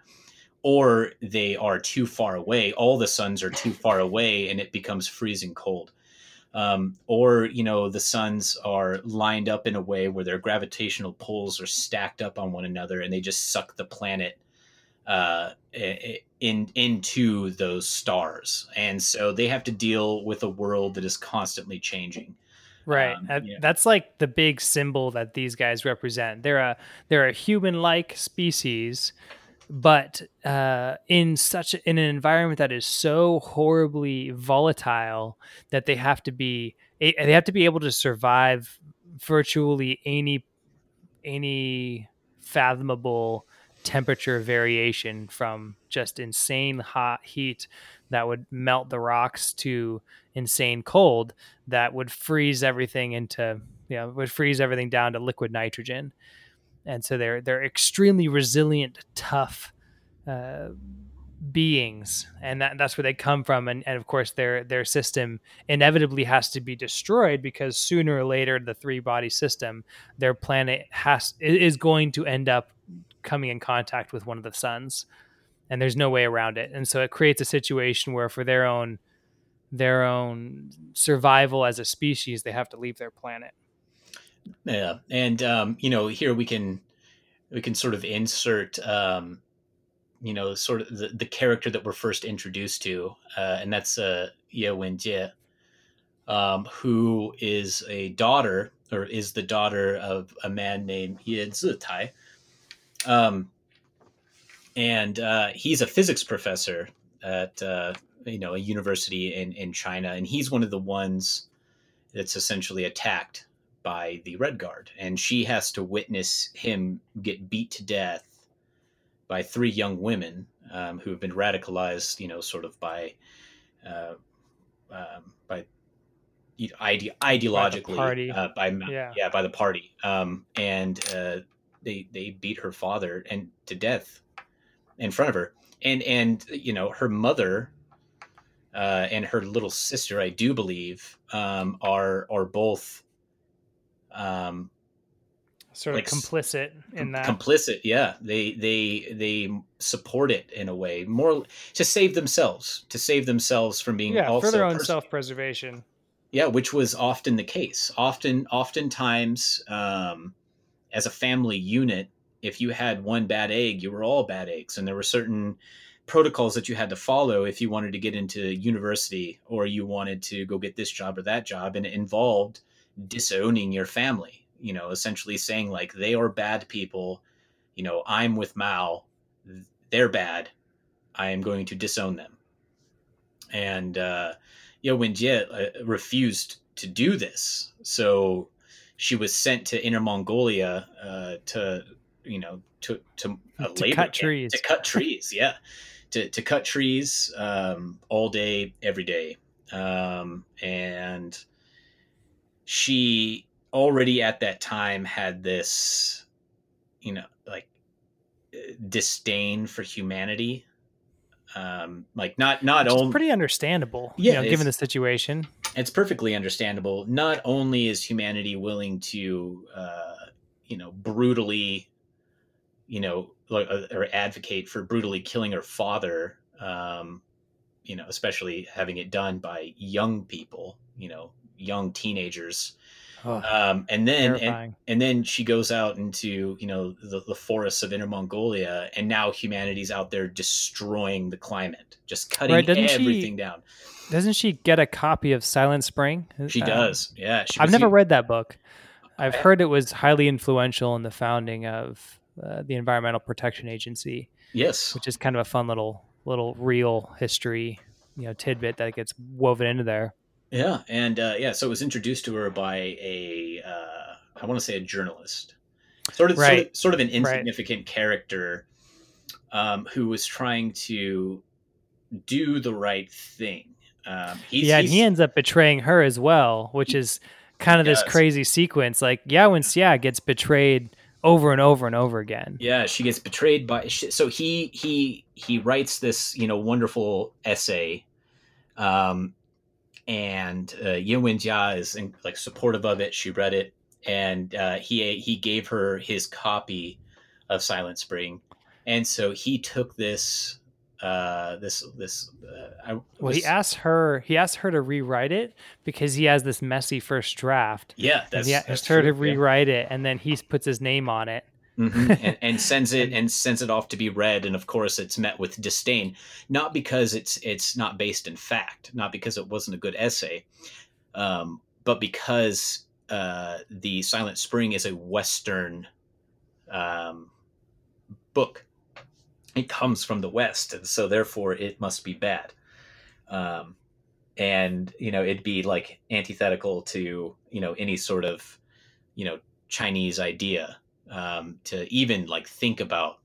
Or they are too far away. All the suns are too far away and it becomes freezing cold um, or you know the suns are lined up in a way where their gravitational pulls are stacked up on one another and they just suck the planet uh, in into those stars and so they have to deal with a world that is constantly changing Right. Um, yeah. That's like the big symbol that these guys represent. They're a they're a human-like species, but uh, in such in an environment that is so horribly volatile that they have to be they have to be able to survive virtually any any fathomable temperature variation from just insane hot heat that would melt the rocks to insane cold that would freeze everything into you know would freeze everything down to liquid nitrogen and so they're they're extremely resilient tough uh, beings. And that, that's where they come from. And, and of course their their system inevitably has to be destroyed because sooner or later the three body system their planet has is going to end up coming in contact with one of the suns. And there's no way around it. And so it creates a situation where for their own their own survival as a species they have to leave their planet yeah and um, you know here we can we can sort of insert um, you know, sort of the, the character that we're first introduced to, uh, and that's uh, Ye Wenjie, um, who is a daughter or is the daughter of a man named Ye Zitai. Um, and uh, he's a physics professor at uh, you know a university in in China, and he's one of the ones that's essentially attacked by the Red Guard, and she has to witness him get beat to death by three young women um, who have been radicalized, you know, sort of by uh, um, by ide- ideologically by, party. Uh, by yeah. yeah. by the party, um, and uh, they they beat her father and to death in front of her, and and you know her mother. Uh, and her little sister, I do believe, um, are are both um, sort of like, complicit in that. complicit yeah. They they they support it in a way. More to save themselves to save themselves from being yeah for their own self-preservation. Yeah which was often the case. Often oftentimes um, as a family unit if you had one bad egg you were all bad eggs. And there were certain protocols that you had to follow if you wanted to get into university or you wanted to go get this job or that job. And it involved disowning your family you know, essentially saying like they are bad people. You know, I'm with Mao. They're bad. I am going to disown them. And uh, you know, Wenjie uh, refused to do this, so she was sent to Inner Mongolia uh, to, you know, to to, to cut trees. To cut trees, yeah, to to cut trees um, all day, every day, um, and she already at that time had this, you know, like disdain for humanity. Um, like not not only pretty understandable, yeah, you know, given the situation. It's perfectly understandable. Not only is humanity willing to, uh, you know, brutally, you know, uh, or advocate for brutally killing her father. Um, you know, especially having it done by young people, you know, young teenagers. Oh, um, and then and, and, then she goes out into you know the, the forests of Inner Mongolia, and now humanity's out there destroying the climate, just cutting right, everything she, down. Doesn't she get a copy of Silent Spring? She um, does. Yeah, she I've never read that book. I've heard it was highly influential in the founding of uh, the Environmental Protection Agency. Yes, which is kind of a fun little little real history, you know, tidbit that gets woven into there. Yeah, and uh, yeah, so it was introduced to her by a uh, I want to say a journalist, sort of right. sort of, sort of an insignificant right. character um, who was trying to do the right thing. Um, he's, yeah, he's, he ends up betraying her as well, which is kind of this crazy sequence. Like Yao Xia gets betrayed over and over and over again. Yeah, she gets betrayed by. So he he he writes this you know wonderful essay, um, and uh, Ye Wenjie is in, like supportive of it. She read it, and uh, he he gave her his copy of Silent Spring, and so he took this uh, this this. Uh, I, well, he asked her. He asked her to rewrite it because he has this messy first draft. Yeah, that's, he asked her true, to rewrite yeah. it, and then he puts his name on it mm-hmm. and, and, sends it and sends it off to be read and of course it's met with disdain not because it's it's not based in fact not because it wasn't a good essay um, but because uh, the silent spring is a western um, book. It comes from the west and so therefore it must be bad. Um, and you know it'd be like antithetical to you know any sort of you know chinese idea um, to even like think about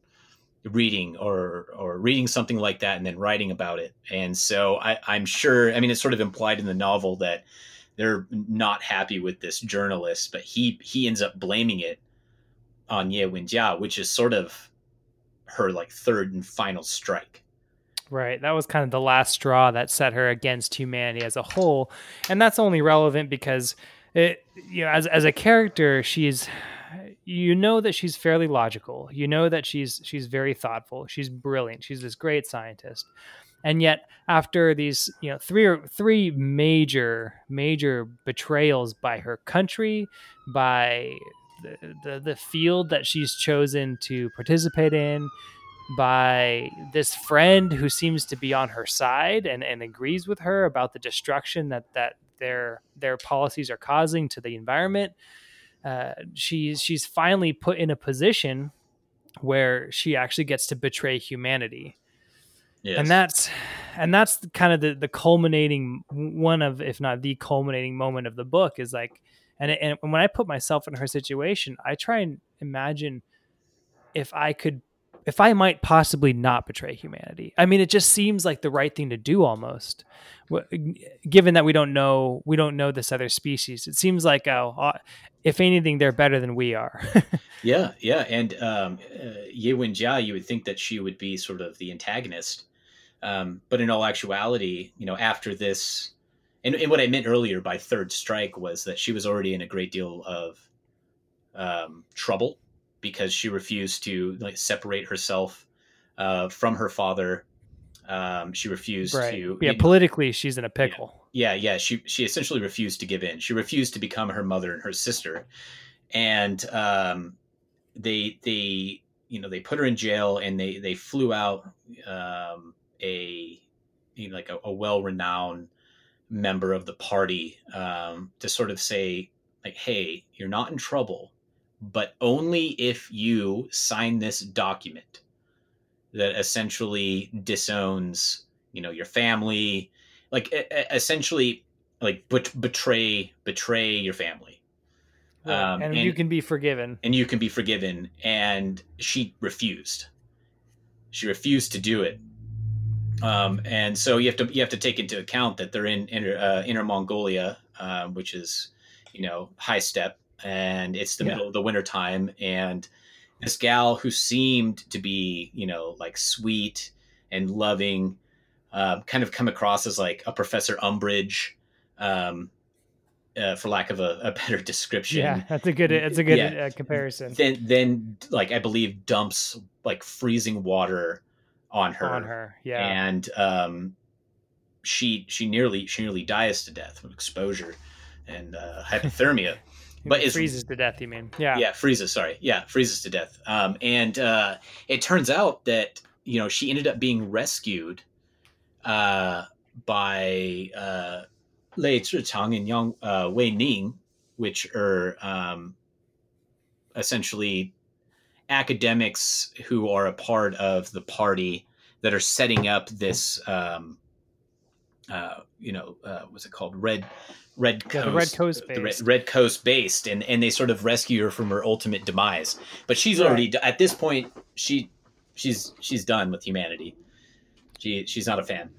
reading or or reading something like that and then writing about it. And so I, I'm sure. I mean, it's sort of implied in the novel that they're not happy with this journalist, but he he ends up blaming it on Ye Wenjie, which is sort of her like third and final strike. Right. That was kind of the last straw that set her against humanity as a whole. And that's only relevant because it you know as as a character she's you know that she's fairly logical. You know that she's she's very thoughtful. She's brilliant. She's this great scientist. And yet after these, you know, three or three major major betrayals by her country, by the, the, the field that she's chosen to participate in, by this friend who seems to be on her side and, and agrees with her about the destruction that, that their their policies are causing to the environment uh, she's she's finally put in a position where she actually gets to betray humanity. Yes. And that's and that's kind of the the culminating one of if not the culminating moment of the book is like and it, and when I put myself in her situation, I try and imagine if I could if I might possibly not betray humanity. I mean, it just seems like the right thing to do almost. Given that we don't know, we don't know this other species. It seems like, oh, uh, if anything, they're better than we are. yeah, yeah, and um, uh, Ye Wenjie, you would think that she would be sort of the antagonist, um, but in all actuality, you know, after this, and, and, what I meant earlier by third strike was that she was already in a great deal of um, trouble because she refused to like separate herself uh, from her father. Um, she refused right. to. Yeah, politically, she's in a pickle. Yeah, yeah. She she essentially refused to give in. She refused to become her mother and her sister, and um, they they you know they put her in jail and they they flew out um, a you know, like a, a well renowned member of the party um, to sort of say like, hey, you're not in trouble but only if you sign this document that essentially disowns, you know, your family, like essentially like but betray betray your family. Um, and, and you can be forgiven. And you can be forgiven. And she refused. She refused to do it. Um, and so you have to you have to take into account that they're in inner, uh, inner Mongolia, uh, which is you know high steppe and it's the yeah. middle of the winter time and this gal who seemed to be you know like sweet and loving uh, kind of come across as like a professor umbridge um, uh, for lack of a, a, better description. Yeah, that's a good that's a good yeah. uh, comparison. Then then like I believe dumps like freezing water on her. On her, yeah. And um, she she nearly she nearly dies to death from exposure and uh, hypothermia. but it freezes to death. You mean? Yeah. Yeah, freezes. Sorry. Yeah, freezes to death. Um, and uh, it turns out that you know she ended up being rescued uh, by uh, Lei Zhichang and Yang uh, Wei Ning, which are um, essentially academics who are a part of the party that are setting up this um, uh, you know, uh, what's it called? Red, Red Coast, yeah, Red Coast based. Red, Red, Coast based, and and they sort of rescue her from her ultimate demise. But she's right. already at this point. She she's she's done with humanity. She she's not a fan.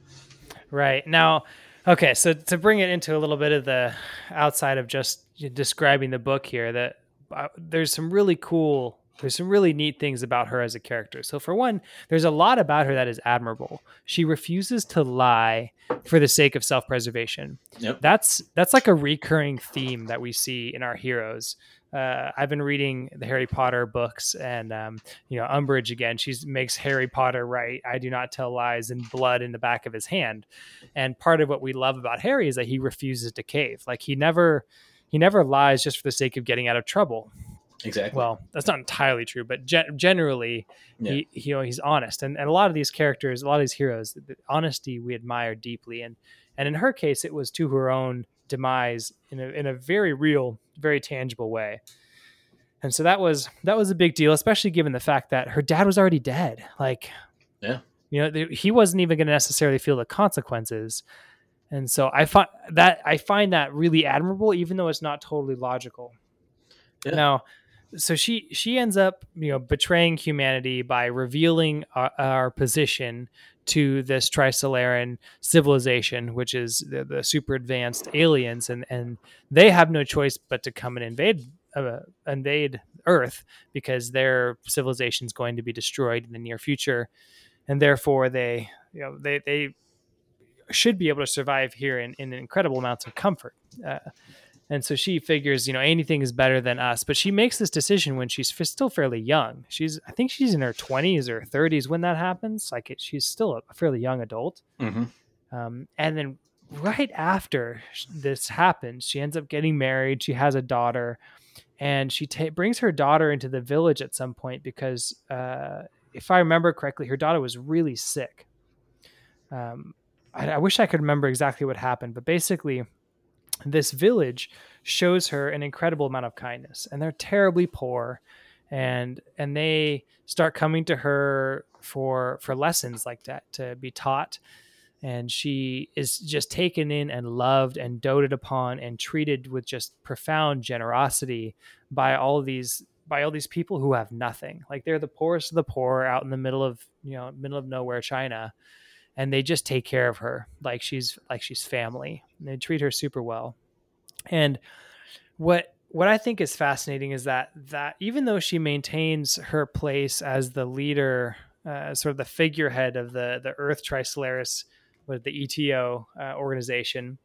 Right now, okay. So to bring it into a little bit of the outside of just describing the book here, that uh, there's some really cool there's some really neat things about her as a character. So for one, there's a lot about her that is admirable. She refuses to lie for the sake of self-preservation. Yep. That's that's like a recurring theme that we see in our heroes. Uh, I've been reading the Harry Potter books, and um, you know Umbridge again. She makes Harry Potter write I do not tell lies in blood in the back of his hand. And part of what we love about Harry is that he refuses to cave. Like he never he never lies just for the sake of getting out of trouble. Exactly. Well, that's not entirely true, but ge- generally, yeah. he, he, you know he's honest, and, and a lot of these characters, a lot of these heroes, the honesty we admire deeply, and and in her case, it was to her own demise in a in a very real, very tangible way. And so that was that was a big deal, especially given the fact that her dad was already dead. Like, yeah, you know, he wasn't even going to necessarily feel the consequences. And so I find that I find that really admirable, even though it's not totally logical. Yeah. Now, so she she ends up you know betraying humanity by revealing our, our position to this Trisolaran civilization, which is the, the, super advanced aliens, and and they have no choice but to come and invade uh, invade Earth because their civilization is going to be destroyed in the near future, and therefore they you know they they should be able to survive here in, in incredible amounts of comfort. Uh, and so she figures, you know, anything is better than us. But she makes this decision when she's still fairly young. She's, I think she's in her 20s or 30s when that happens. Like it, she's still a fairly young adult. Mm-hmm. Um, and then right after this happens, she ends up getting married. She has a daughter, and she ta- brings her daughter into the village at some point because, uh, if I remember correctly, her daughter was really sick. Um, I, I wish I could remember exactly what happened, but basically this village shows her an incredible amount of kindness and they're terribly poor and and they start coming to her for for lessons like that to be taught. And she is just taken in and loved and doted upon and treated with just profound generosity by all these by all these people who have nothing. Like they're the poorest of the poor out in the middle of you know middle of nowhere china and they just take care of her like she's like she's family. And they treat her super well. And what what I think is fascinating is that that even though she maintains her place as the leader, uh, sort of the figurehead of the the Earth Trisolaris, with the ETO uh, organization,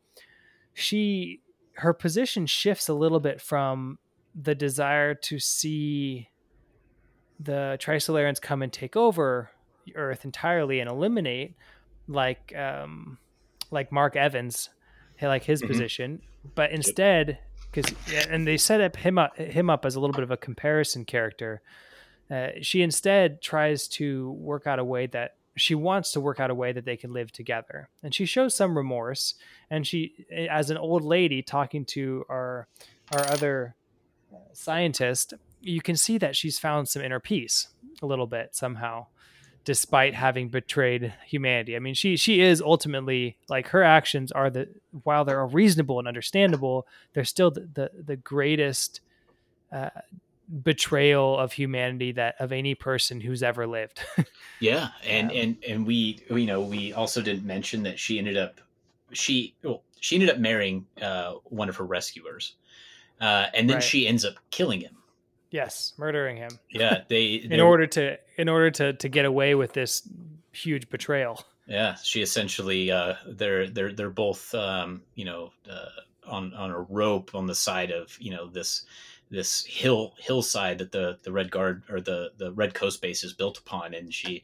she her position shifts a little bit from the desire to see the Trisolarans come and take over Earth entirely and eliminate like um, like Mark Evans, like his mm-hmm. position, but instead, because and they set up him up him up as a little bit of a comparison character. Uh, she instead tries to work out a way that she wants to work out a way that they can live together, and she shows some remorse. And she, as an old lady talking to our our other scientist, you can see that she's found some inner peace a little bit somehow despite having betrayed humanity. I mean, she she is ultimately like her actions are the while they're reasonable and understandable, they're still the the, the greatest uh, betrayal of humanity that of any person who's ever lived. yeah, and um, and and we you know we also didn't mention that she ended up she well, she ended up marrying uh, one of her rescuers, uh, and then right. she ends up killing him. Yes, murdering him. Yeah, they in order to in order to to get away with this huge betrayal. Yeah, she essentially uh, they're they're they're both um, you know uh, on on a rope on the side of you know this this hill hillside that the the red guard or the the red coast base is built upon and she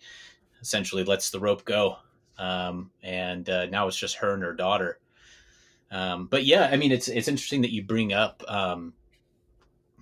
essentially lets the rope go um, and uh, now it's just her and her daughter um, but yeah i mean it's it's interesting that you bring up um,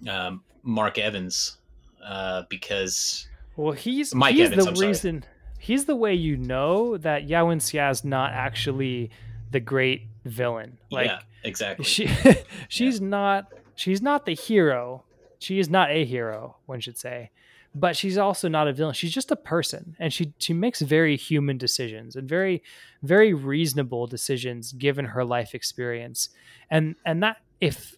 um mark evans uh, because well he's Mike he's evans, the I'm reason sorry. he's the way you know that Ye Wenjie is not actually the great villain like yeah, exactly she she's yeah. not she's not the hero. She is not a hero, one should say, but she's also not a villain. She's just a person, and she she makes very human decisions and very very reasonable decisions given her life experience. And and that if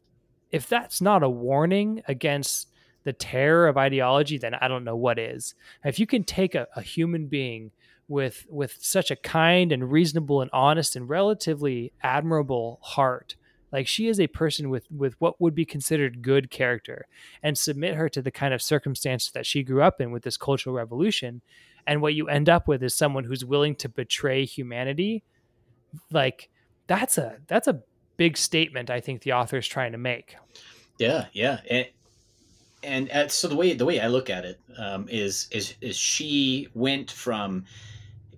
if that's not a warning against the terror of ideology, then I don't know what is. If you can take a, a human being with with such a kind and reasonable and honest and relatively admirable heart like she is a person with with what would be considered good character and submit her to the kind of circumstances that she grew up in with this cultural revolution and what you end up with is someone who's willing to betray humanity like that's a that's a big statement i think the author is trying to make yeah yeah and and uh, so the way the way i look at it um, is is is she went from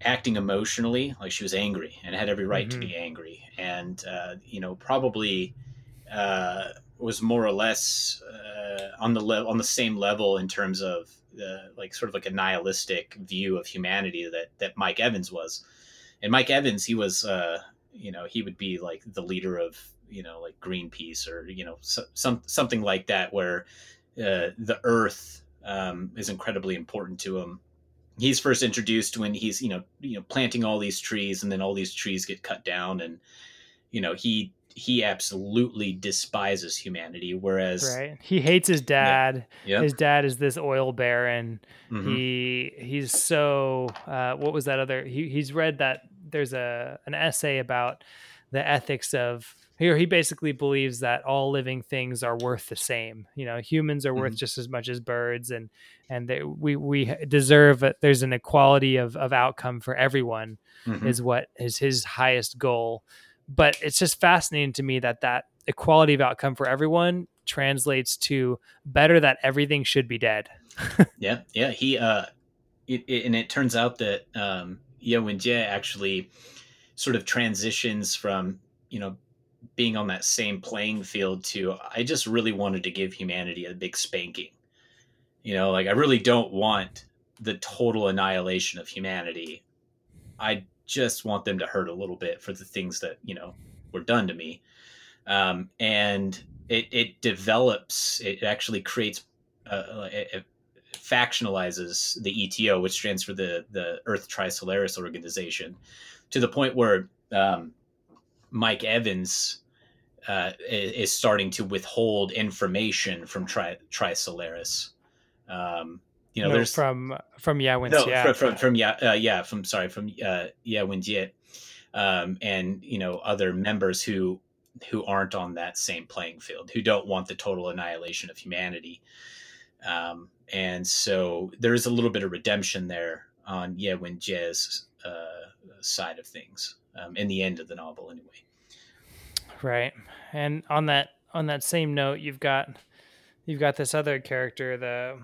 acting emotionally like she was angry and had every right mm-hmm. to be angry and uh, you know probably uh, was more or less uh, on the level on the same level in terms of like sort of like a nihilistic view of humanity that that Mike Evans was. And Mike Evans, he was uh, you know he would be like the leader of you know like Greenpeace or you know so, some something like that where uh, the Earth um, is incredibly important to him. He's first introduced when he's you know you know planting all these trees and then all these trees get cut down and you know he he absolutely despises humanity whereas right. He hates his dad. Yeah, yep. his dad is this oil baron. Mm-hmm. he he's so uh, what was that other he, he's read that there's a an essay about the ethics of here he basically believes that all living things are worth the same you know humans are worth mm-hmm. just as much as birds and and they, we we deserve a, there's an equality of of outcome for everyone mm-hmm. is what is his highest goal but it's just fascinating to me that that equality of outcome for everyone translates to better that everything should be dead yeah yeah he uh it, it, and it turns out that um Ye Wenjie actually sort of transitions from you know being on that same playing field to I just really wanted to give humanity a big spanking. You know, like I really don't want the total annihilation of humanity. I just want them to hurt a little bit for the things that, you know, were done to me. Um, and it, it develops, it actually creates, uh, it, it factionalizes the ETO, which stands for the, the Earth Trisolaris organization, to the point where um, Mike Evans uh, is starting to withhold information from Tri, Trisolaris. Um, you know, no, there's from from Wenjie. No, from, from, from yeah, uh, yeah, from sorry, from uh, Ye Wenjie, um, and you know other members who who aren't on that same playing field, who don't want the total annihilation of humanity. Um, and so there is a little bit of redemption there on Ye Wenjie's uh, side of things um, in the end of the novel, anyway. Right, and on that on that same note, you've got you've got this other character, the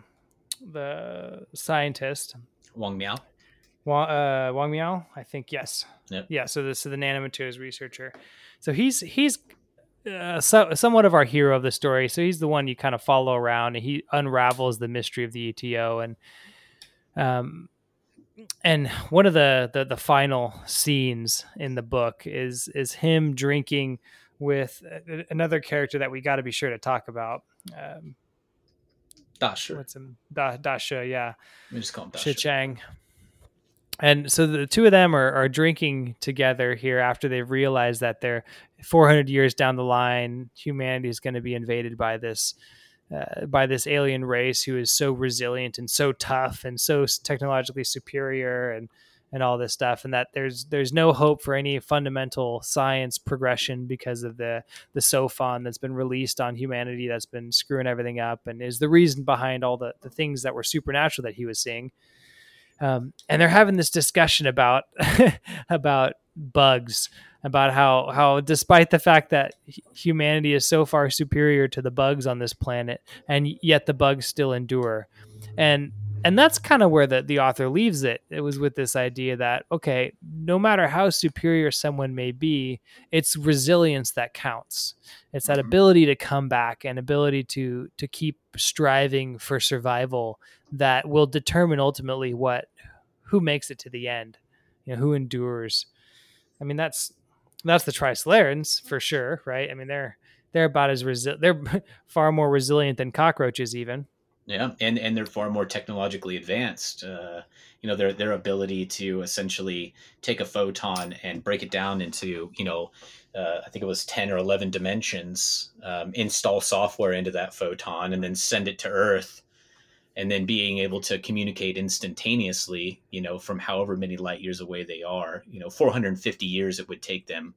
the scientist Wang Miao. Wang, uh, Wang Miao, I think yes. Yep. Yeah. So this is the nanomaterials researcher. So he's he's uh, so, somewhat of our hero of the story. So he's the one you kind of follow around, and he unravels the mystery of the ETO. And um, and one of the, the the final scenes in the book is is him drinking with another character that we got to be sure to talk about. Um, Da Shi. What's him? Da, Dasha, yeah. We just call him Da Shi. Chang. And so the two of them are, are drinking together here after they've realized that they're 400 years down the line, humanity is going to be invaded by this uh, by this alien race who is so resilient and so tough and so technologically superior and and all this stuff and that there's there's no hope for any fundamental science progression because of the the sophon that's been released on humanity that's been screwing everything up and is the reason behind all the the things that were supernatural that he was seeing. Um, and they're having this discussion about about bugs about how how despite the fact that humanity is so far superior to the bugs on this planet, and yet the bugs still endure, and and that's kind of where the, the author leaves it. It was with this idea that okay no matter how superior someone may be it's resilience that counts. It's that ability to come back and ability to to keep striving for survival that will determine ultimately what who makes it to the end you know who endures. I mean that's that's the trisolarans for sure right i mean they're they're about as resilient they're far more resilient than cockroaches even yeah, and and they're far more technologically advanced. Uh, you know, their their ability to essentially take a photon and break it down into you know, uh, I think it was ten or eleven dimensions, um, install software into that photon, and then send it to Earth, and then being able to communicate instantaneously. You know, from however many light years away they are. You know, four hundred and fifty years it would take them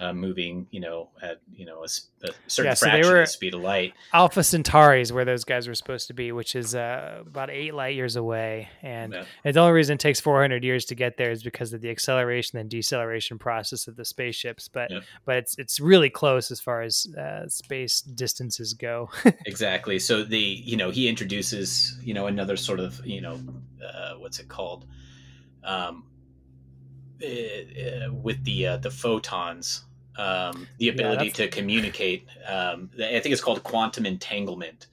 uh, moving, you know, at you know a, a certain yeah, so fraction of the speed of light. Alpha Centauri is where those guys were supposed to be, which is uh, about eight light years away, and yeah. the only reason it takes 400 years to get there is because of the acceleration and deceleration process of the spaceships. But yeah. but it's it's really close as far as uh, space distances go. exactly. So the you know he introduces you know another sort of you know uh, what's it called. Um, uh, uh, with the uh, the photons um, the ability yeah, to communicate. Um, I think it's called quantum entanglement.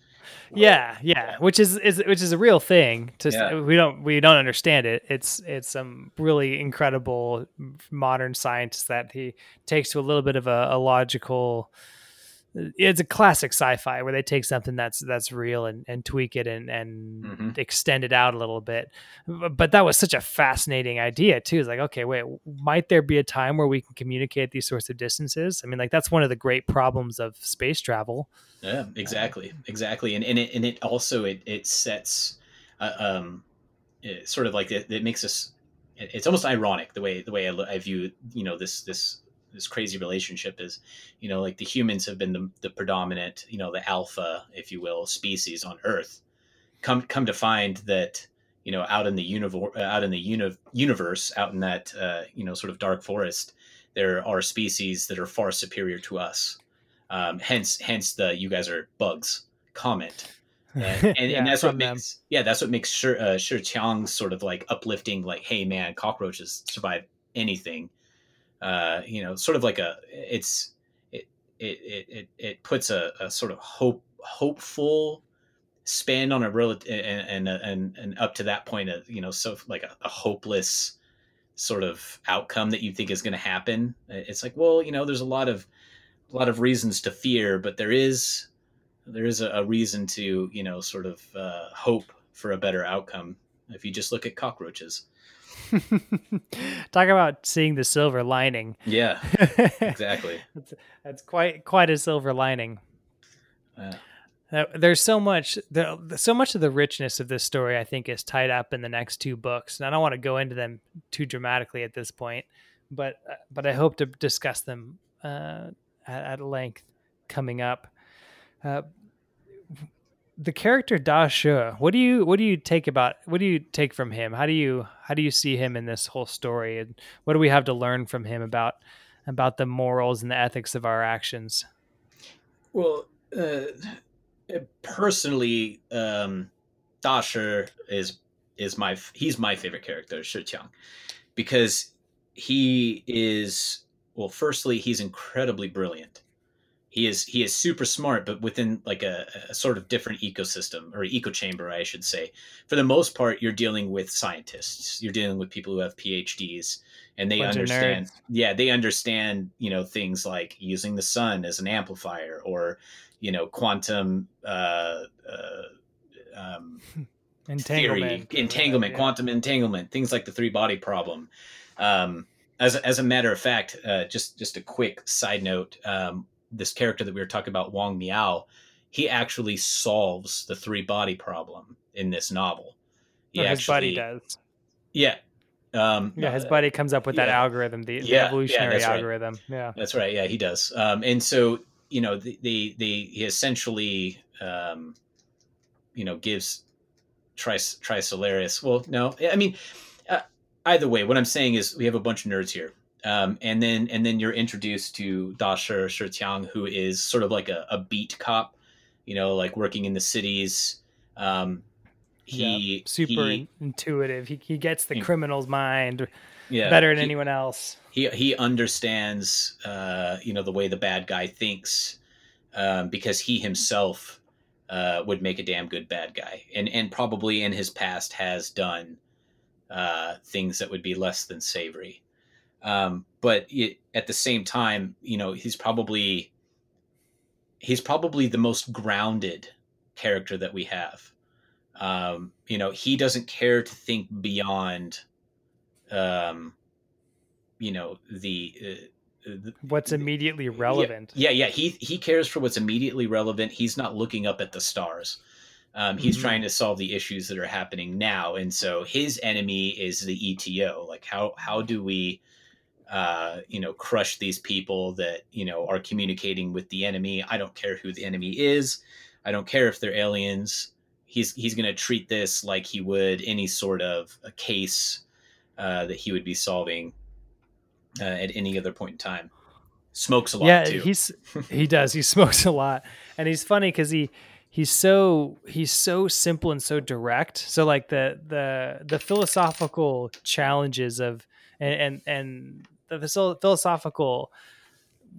Yeah, yeah, which is, is which is a real thing. To yeah. we don't we don't understand it. It's it's some really incredible modern science that he takes to a little bit of a, a logical it's a classic sci-fi where they take something that's that's real and, and tweak it and and mm-hmm. extend it out a little bit. But that was such a fascinating idea too. It's like okay wait might there be a time where we can communicate these sorts of distances? I mean like that's one of the great problems of space travel. Yeah exactly exactly. And, and it and it also it, it sets uh, um it sort of like it, it makes us it's almost ironic the way the way I, I view you know this this this crazy relationship is you know like the humans have been the, the predominant you know the alpha if you will species on earth. Come come to find that you know out in the universe out in the uni- universe out in that uh, you know sort of dark forest there are species that are far superior to us. Um, hence hence the you guys are bugs comment. And, and, yeah, and that's what makes them. yeah that's what makes sure uh, Shi Qiang sort of like uplifting like hey man cockroaches survive anything uh, you know, sort of like a it's it it it it puts a, a sort of hope hopeful spin on a real and, and and and up to that point, of you know, so like a, a hopeless sort of outcome that you think is going to happen. It's like, well, you know, there's a lot of a lot of reasons to fear, but there is there is a, a reason to you know sort of uh, hope for a better outcome if you just look at cockroaches. Talk about seeing the silver lining. Yeah, exactly. that's, that's, quite quite a silver lining. Yeah. Uh, there's so much, there, so much of the richness of this story, I think, is tied up in the next two books, and I don't want to go into them too dramatically at this point, but uh, but I hope to discuss them uh, at, at, length coming up. Uh, the character Da Shi, what do you what do you take about what do you take from him? How do you how do you see him in this whole story, and what do we have to learn from him about about the morals and the ethics of our actions? Well, uh, personally, um, Da Shi is is my he's my favorite character, Shi Qiang, because he is well. Firstly, he's incredibly brilliant he is he is super smart but within like a, a, sort of different ecosystem or eco chamber i should say. For the most part you're dealing with scientists. You're dealing with people who have phds and they Bunch understand yeah they understand you know things like using the sun as an amplifier or you know quantum uh, uh, um, entanglement. theory, entanglement yeah. quantum entanglement things like the three body problem. Um, as, as a matter of fact uh, just just a quick side note um, this character that we were talking about, Wang Miao, he actually solves the three body problem in this novel. He his buddy does. Yeah. Um, yeah, his buddy comes up with that yeah. algorithm, the, the yeah, evolutionary yeah, algorithm. Right. Yeah, that's right. Yeah, he does. Um, and so you know, the the, the he essentially um, you know gives Tris Well, no, I mean, uh, either way, what I'm saying is we have a bunch of nerds here Um, and then and then you're introduced to Da Shi who is sort of like a, a beat cop, you know, like working in the cities. Um, he yeah, super he, intuitive. He, he gets the he, criminal's mind yeah, better than he, anyone else. He he understands, uh, you know, the way the bad guy thinks, um, because he himself uh, would make a damn good bad guy, and and probably in his past has done uh, things that would be less than savory. Um, but it, at the same time, you know, he's probably he's probably the most grounded character that we have. Um, you know, he doesn't care to think beyond, um, you know, the, uh, the what's immediately relevant. Yeah, yeah, yeah, He he cares for what's immediately relevant. He's not looking up at the stars. Um, he's mm-hmm. trying to solve the issues that are happening now, and so his enemy is the ETO. Like how how do we, uh, you know, crush these people that you know are communicating with the enemy? I don't care who the enemy is. I don't care if they're aliens. He's he's going to treat this like he would any sort of a case uh, that he would be solving uh, at any other point in time. Smokes a lot. Yeah, too. he's he does. He smokes a lot, and he's funny because he he's so he's so simple and so direct so like the the the philosophical challenges of and and, and the philosophical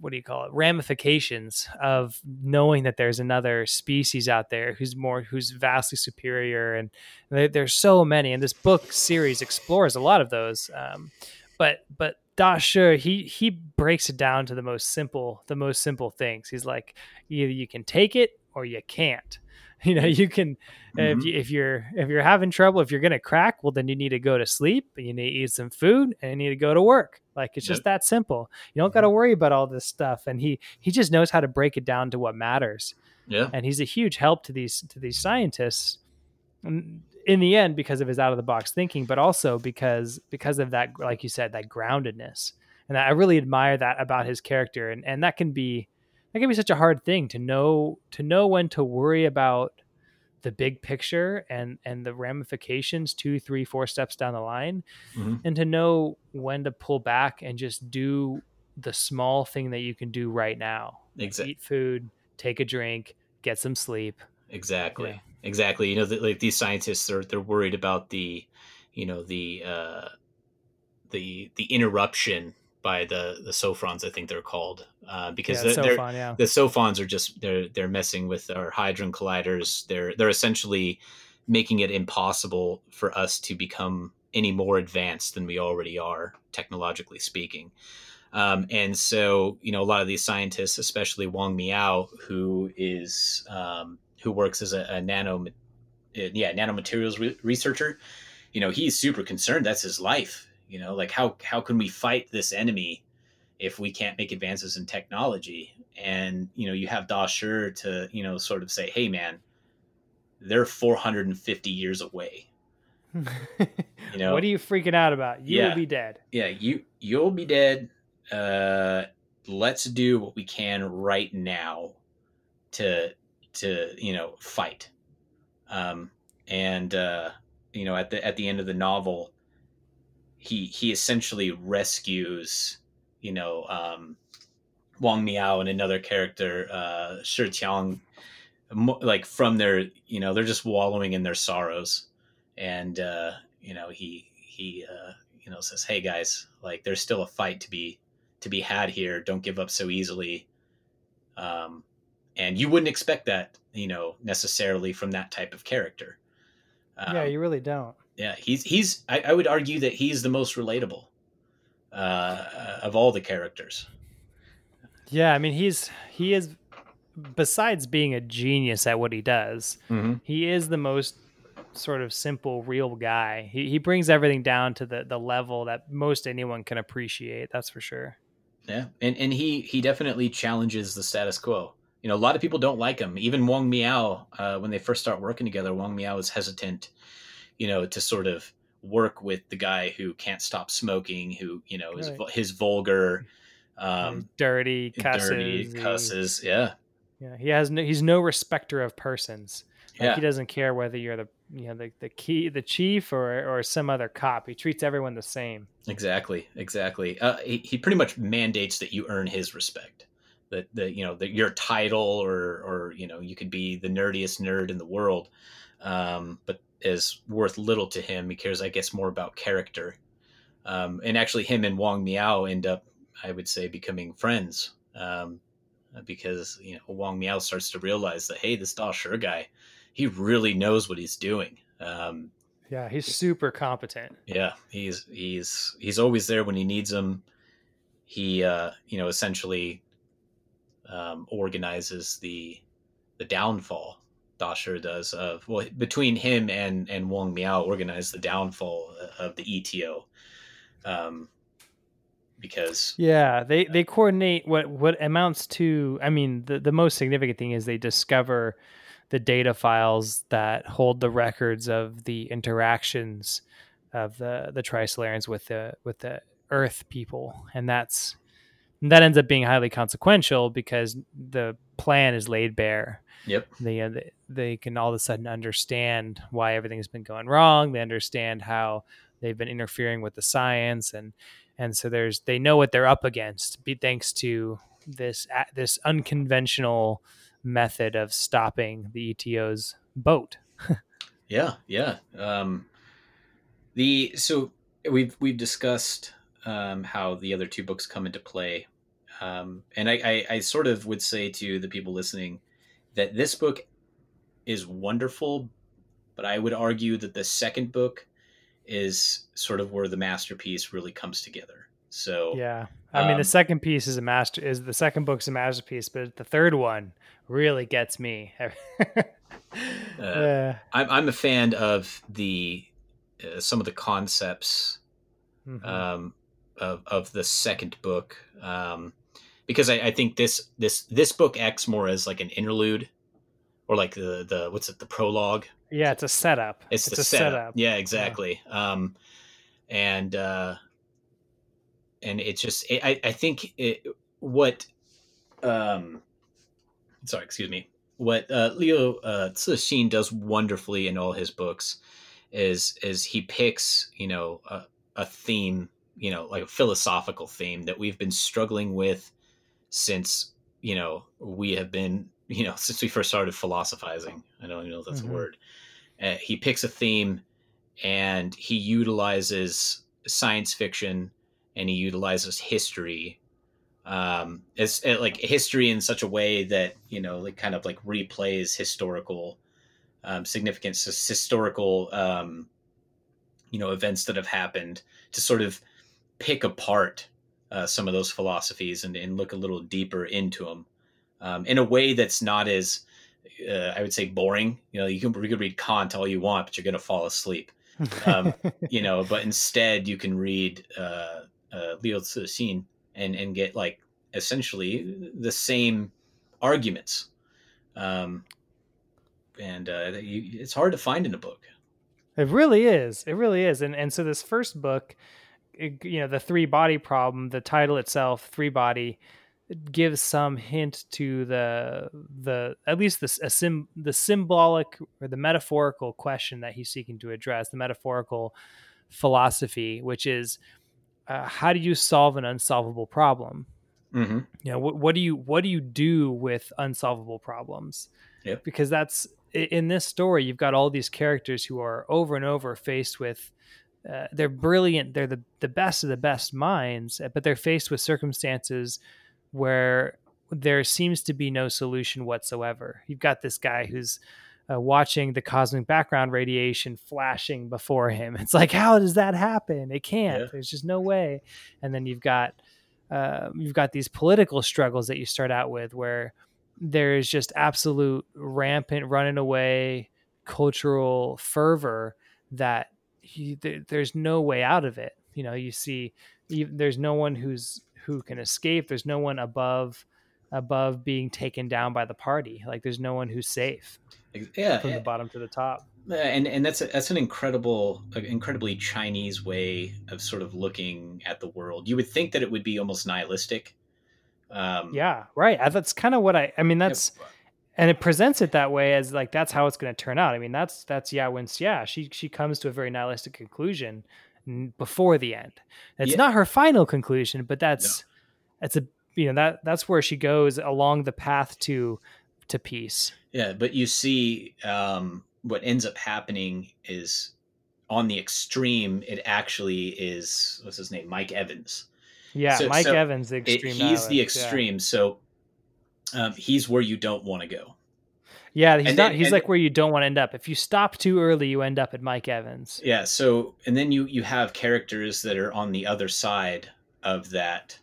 what do you call it ramifications of knowing that there's another species out there who's more who's vastly superior and there's so many and this book series explores a lot of those um, but but Da Shi, he he breaks it down to the most simple the most simple things. He's like either you can take it or you can't. You know you can mm-hmm. if, you, if you're if you're having trouble if you're gonna crack well then you need to go to sleep and you need to eat some food and you need to go to work like it's just that simple. You don't got to mm-hmm. worry about all this stuff and he he just knows how to break it down to what matters. Yeah. And he's a huge help to these to these scientists in the end because of his out of the box thinking but also because because of that like you said that groundedness. And i really admire that about his character and and that can be that can be such a hard thing to know to know when to worry about the big picture and and the ramifications two three four steps down the line mm-hmm. and to know when to pull back and just do the small thing that you can do right now exactly eat food take a drink get some sleep exactly yeah. exactly you know the, like these scientists are they're worried about the you know the uh the the interruption by the the Sophrons, I think they're called, uh, because yeah, they're, Sophon, yeah. the Sophons are just they're they're messing with our hadron colliders. They're they're essentially making it impossible for us to become any more advanced than we already are, technologically speaking. Um, and so, you know, a lot of these scientists, especially Wang Miao, who is um, who works as a, a nano, yeah, nanomaterials re- researcher, you know, he's super concerned. That's his life you know like how how can we fight this enemy if we can't make advances in technology? And you know you have Da Shi to you know sort of say hey man they're 450 years away. You know? What are you freaking out about? You yeah, be dead. Yeah you you'll be dead. Uh let's do what we can right now to to you know fight. Um and uh you know at the at the end of the novel he he essentially rescues you know um, Wang Miao and another character uh, Shi Tiang like from their you know they're just wallowing in their sorrows. And uh, you know he he uh, you know says hey guys like there's still a fight to be to be had here. Don't give up so easily. Um, and you wouldn't expect that you know necessarily from that type of character. Um, yeah you really don't yeah, he's he's. I, I, would argue that he's the most relatable uh, of all the characters. Yeah, I mean he's he is. Besides being a genius at what he does, mm-hmm. he is the most sort of simple, real guy. He he brings everything down to the the level that most anyone can appreciate. That's for sure. Yeah, and and he he definitely challenges the status quo. You know, a lot of people don't like him. Even Wang Miao, uh, when they first start working together, Wang Miao is hesitant you know, to sort of work with the guy who can't stop smoking, who you know is right. his vulgar, um, dirty, cusses, dirty cusses. Yeah, yeah. He has no. He's no respecter of persons. Like, yeah. He doesn't care whether you're the you know the, the key the chief or or some other cop he treats everyone the same exactly exactly uh, he, he pretty much mandates that you earn his respect that the you know that your title or or you know you could be the nerdiest nerd in the world um, but is worth little to him he cares i guess more about character um, and actually him and wang miao end up i would say becoming friends um, because you know wang miao starts to realize that hey this da shi guy he really knows what he's doing. Um, yeah, he's super competent. Yeah, he's he's he's always there when he needs him. He uh, you know essentially um, organizes the the downfall. Da Shi does of well between him and and Wang Miao organize the downfall of the ETO. Um, because yeah they they coordinate what what amounts to i mean the the most significant thing is they discover the data files that hold the records of the interactions of the the Trisolarians with the with the Earth people, and that's that ends up being highly consequential because the plan is laid bare. Yep. They, uh, they can all of a sudden understand why everything has been going wrong. They understand how they've been interfering with the science, and and so there's they know what they're up against. Be thanks to this this unconventional method of stopping the ETO's boat. yeah, yeah. Um, the so we've we've discussed um, how the other two books come into play, um, and I, I, I sort of would say to the people listening that this book is wonderful, but I would argue that the second book is sort of where the masterpiece really comes together. So yeah, I mean, the um, second piece is a master. Is the second book's a masterpiece, but the third one really gets me. uh, I'm I'm a fan of the uh, some of the concepts mm-hmm. um, of of the second book um, because I, I, think this this this book acts more as like an interlude or like the the what's it the prologue. Yeah, it's a setup. It's, it's the setup. setup. Yeah, exactly. Yeah. Um, and uh, and it's just I I think it, what um sorry excuse me what uh, Liu uh, Cixin does wonderfully in all his books is is he picks you know a, a theme you know like a philosophical theme that we've been struggling with since you know we have been you know since we first started philosophizing i don't even know if that's mm-hmm. a word uh, he picks a theme and he utilizes science fiction and he utilizes history um it's it, like history in such a way that you know like kind of like replays historical um significance historical um you know events that have happened to sort of pick apart uh, some of those philosophies and, and look a little deeper into them um, in a way that's not as uh, I would say boring. You know, you can you can read Kant all you want, but you're going to fall asleep. Um, you know, but instead you can read uh, uh, Liu Cixin and and get like essentially the same arguments. Um, and uh, you, it's hard to find in a book. It really is. It really is. And and so this first book, it, you know, the three body problem, the title itself, three body, gives some hint to the the at least the a sim, the symbolic or the metaphorical question that he's seeking to address, the metaphorical philosophy, which is uh, how do you solve an unsolvable problem? Mm-hmm. You know, what, what do you what do you do with unsolvable problems? Yep. Because that's in this story, you've got all these characters who are over and over faced with. Uh, they're brilliant. They're the the best of the best minds, but they're faced with circumstances where there seems to be no solution whatsoever. You've got this guy who's uh, watching the cosmic background radiation flashing before him. It's like, how does that happen? It can't. Yeah. There's just no way. And then you've got uh, you've got these political struggles that you start out with, where there is just absolute rampant running away cultural fervor that he, there, there's no way out of it. You know, you see, you, there's no one who's who can escape. There's no one above above being taken down by the party. Like there's no one who's safe. Yeah, from the bottom to the top. And and that's a, that's an incredible, incredibly Chinese way of sort of looking at the world. You would think that it would be almost nihilistic. Um, yeah, right. That's kind of what I. I mean, that's and it presents it that way as like that's how it's going to turn out. I mean, that's that's yeah, when yeah, she she comes to a very nihilistic conclusion before the end. It's yeah. not her final conclusion, but that's no. that's a you know that that's where she goes along the path to to peace. Yeah, but you see, um, what ends up happening is on the extreme. It actually is what's his name, Mike Evans. Yeah, so, Mike so Evans, the extreme. It, he's the extreme. Yeah. So um, he's where you don't want to go. Yeah, he's and not. Then, he's like where you don't want to end up. If you stop too early, you end up at Mike Evans. Yeah. So, and then you you have characters that are on the other side of that,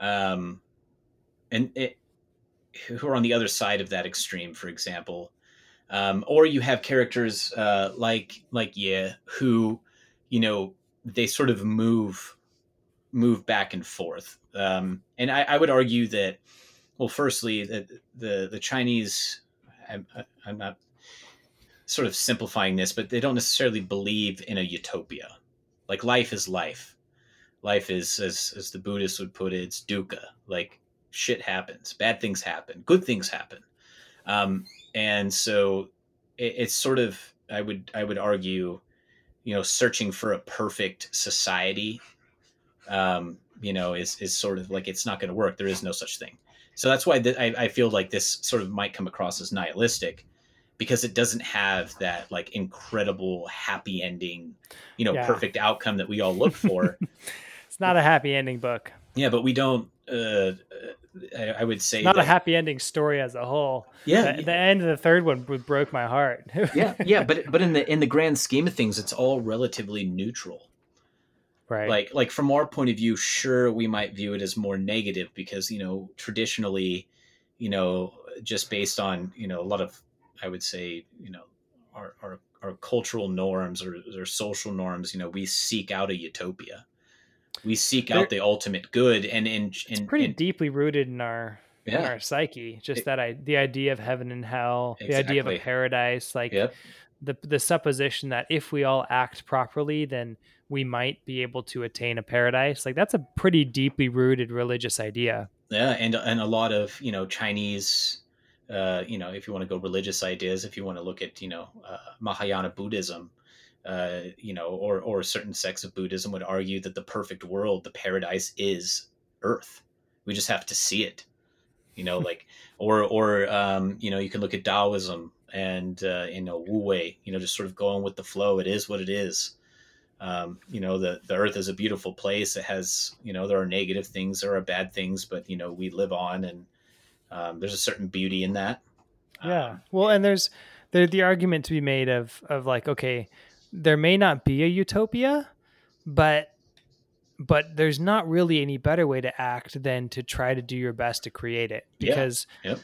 um, and it, who are on the other side of that extreme. For example, um, or you have characters uh, like like yeah, who, you know, they sort of move move back and forth. Um, and I, I would argue that well, firstly, that the, the Chinese, I'm, I'm not sort of simplifying this, but they don't necessarily believe in a utopia. Like life is life. Life is, as as the Buddhists would put it, it's dukkha. Like shit happens, bad things happen, good things happen, um, and so it, it's sort of I would I would argue, you know, searching for a perfect society, um, you know, is is sort of like it's not going to work. There is no such thing. So that's why th- I, I feel like this sort of might come across as nihilistic because it doesn't have that like incredible happy ending, you know, yeah. perfect outcome that we all look for. it's not a happy ending book. Yeah, but we don't. Uh, I, I would say it's not that, a happy ending story as a whole. Yeah, the, the end of the third one broke my heart. yeah, yeah, but but in the in the grand scheme of things, it's all relatively neutral. Right. Like like from our point of view, sure we might view it as more negative because, you know, traditionally, you know, just based on, you know, a lot of I would say, you know, our our, our cultural norms or, or social norms, you know, we seek out a utopia. We seek out the ultimate good and in it's pretty deeply rooted in our yeah. in our psyche. Just it, that I the idea of heaven and hell, exactly. the idea of a paradise, like yep. the the supposition that if we all act properly, then we might be able to attain a paradise. Like that's a pretty deeply rooted religious idea. Yeah, and and a lot of you know Chinese, uh, you know, if you want to go religious ideas, if you want to look at you know uh, Mahayana Buddhism, uh, you know, or or certain sects of Buddhism would argue that the perfect world, the paradise, is Earth. We just have to see it, you know, like or or um, you know, you can look at Taoism and uh, you know Wu Wei, you know, just sort of going with the flow. It is what it is um, you know the the earth is a beautiful place it has you know there are negative things there are bad things but you know we live on and um, there's a certain beauty in that yeah um, well and there's there the argument to be made of of like okay there may not be a utopia but but there's not really any better way to act than to try to do your best to create it because yeah. yep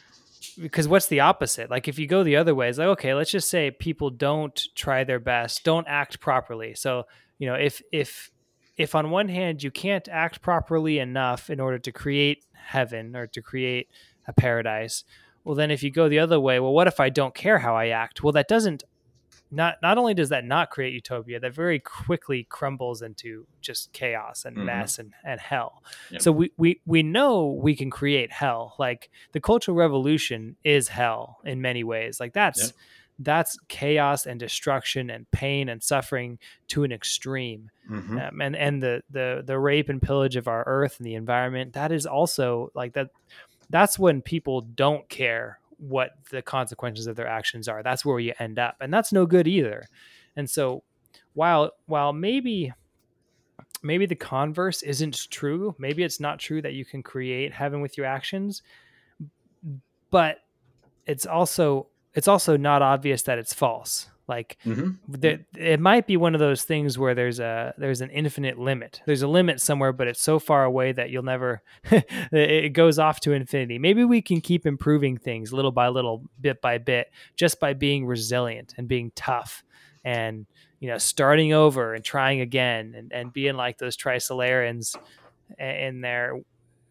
because what's the opposite? Like if you go the other way, it's like okay, let's just say people don't try their best, don't act properly. So you know, if if if on one hand you can't act properly enough in order to create heaven or to create a paradise, well then if you go the other way, well what if I don't care how I act? Well that doesn't not not only does that not create utopia, that very quickly crumbles into just chaos and mm-hmm. mess and, and hell. Yep. So we, we we know we can create hell. Like the cultural revolution is hell in many ways. Like that's yep. That's chaos and destruction and pain and suffering to an extreme. Mm-hmm. Um, and and the the the rape and pillage of our earth and the environment that is also like that that's when people don't care what the consequences of their actions are. That's where you end up, and that's no good either. And so, while while maybe maybe the converse isn't true, maybe it's not true that you can create heaven with your actions, but it's also it's also not obvious that it's false. Like mm-hmm. the, it might be one of those things where there's a there's an infinite limit. There's a limit somewhere, but it's so far away that you'll never. it goes off to infinity. Maybe we can keep improving things little by little, bit by bit, just by being resilient and being tough, and you know, starting over and trying again, and and being like those Trisolarans in their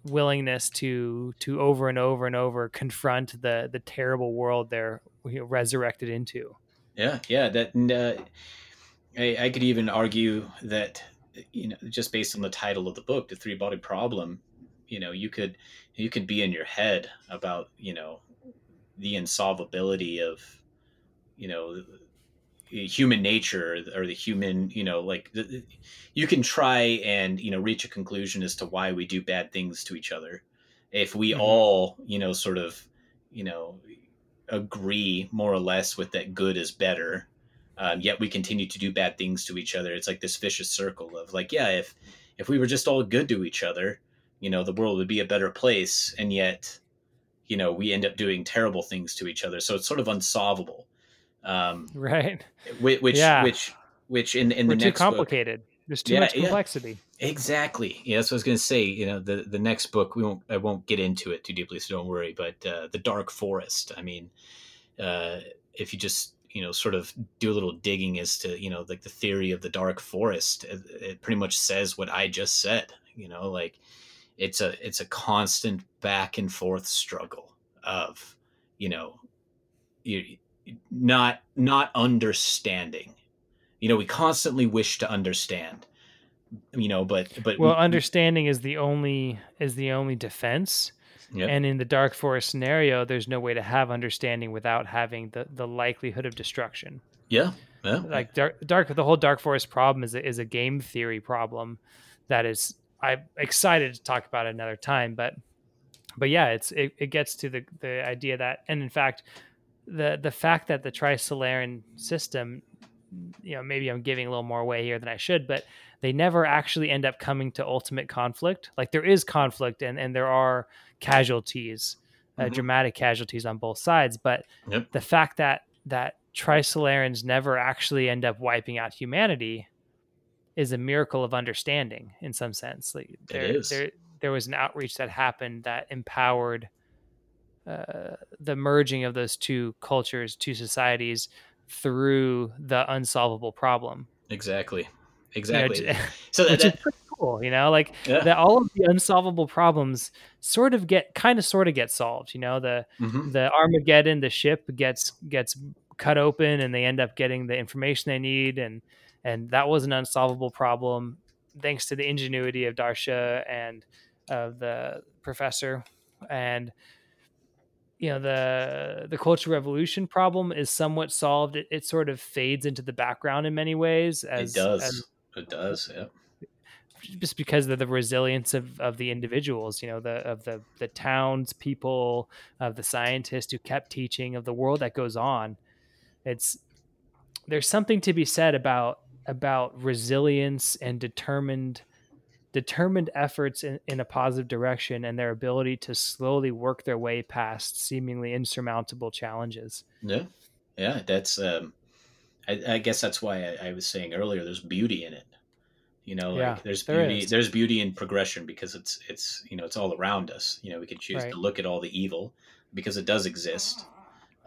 willingness to to over and over and over confront the the terrible world they're you know, resurrected into. Yeah, yeah. That uh, I, I could even argue that you know just based on the title of the book, the three body problem. You know, you could you could be in your head about you know the insolvability of you know human nature or the human you know like you can try and you know reach a conclusion as to why we do bad things to each other. If we mm-hmm. all you know sort of you know agree more or less with that good is better um, yet we continue to do bad things to each other it's like this vicious circle of like yeah if if we were just all good to each other you know the world would be a better place and yet you know we end up doing terrible things to each other. So it's sort of unsolvable um, right? which which yeah. which which in in We're the too complicated book, there's too yeah, much complexity. Yeah. exactly. Yeah that's what i was going to say. You know the the next book we won't i won't get into it too deeply so don't worry but uh, the dark forest i mean uh, if you just you know sort of do a little digging as to you know like the theory of the dark forest it, it pretty much says what i just said you know like it's a it's a constant back and forth struggle of you know you not not understanding. You know we constantly wish to understand you know but but well understanding is the only is the only defense. Yep. and in the dark forest scenario there's no way to have understanding without having the the likelihood of destruction. Yeah yeah. Like dark dark the whole dark forest problem is a, is a game theory problem that is i'm excited to talk about another time but but yeah it's it, it gets to the the idea that and in fact the the fact that the Trisolaran system, you know, maybe I'm giving a little more away here than I should, but they never actually end up coming to ultimate conflict. Like there is conflict and and there are casualties, uh, mm-hmm. dramatic casualties on both sides, but yep. the fact that that Trisolarans never actually end up wiping out humanity is a miracle of understanding in some sense. Like there, there, there was an outreach that happened that empowered uh, the merging of those two cultures, two societies through the unsolvable problem. Exactly. Exactly. You know, so that, which that, pretty cool, you know, like yeah. that all of the unsolvable problems sort of get kind of sort of get solved. You know, the mm-hmm. the Armageddon, the ship gets gets cut open and they end up getting the information they need and and that was an unsolvable problem thanks to the ingenuity of Da Shi and of the professor and you know the the cultural revolution problem is somewhat solved. It, it sort of fades into the background in many ways as, it does. as, it does yeah. Just because of the resilience of, of the individuals you know the of the the towns people of the scientists who kept teaching of the world that goes on. It's there's something to be said about about resilience and determined determined efforts in, in a positive direction and their ability to slowly work their way past seemingly insurmountable challenges. Yeah. Yeah. That's, um, I, I guess that's why I, I, was saying earlier, there's beauty in it. You know, like yeah, there's beauty, there there's beauty in progression because it's, it's, you know, it's all around us. You know, we can choose right. to look at all the evil because it does exist.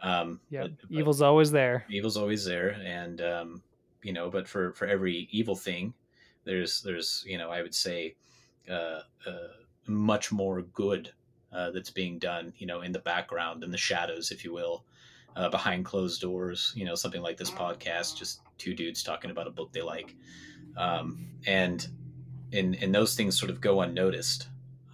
Um, yeah. Evil's always there. Evil's always there. And, um, you know, but for, for every evil thing, there's there's you know I would say uh, uh, much more good uh, that's being done you know in the background in the shadows if you will uh, behind closed doors you know something like this podcast just two dudes talking about a book they like. Um, and and and those things sort of go unnoticed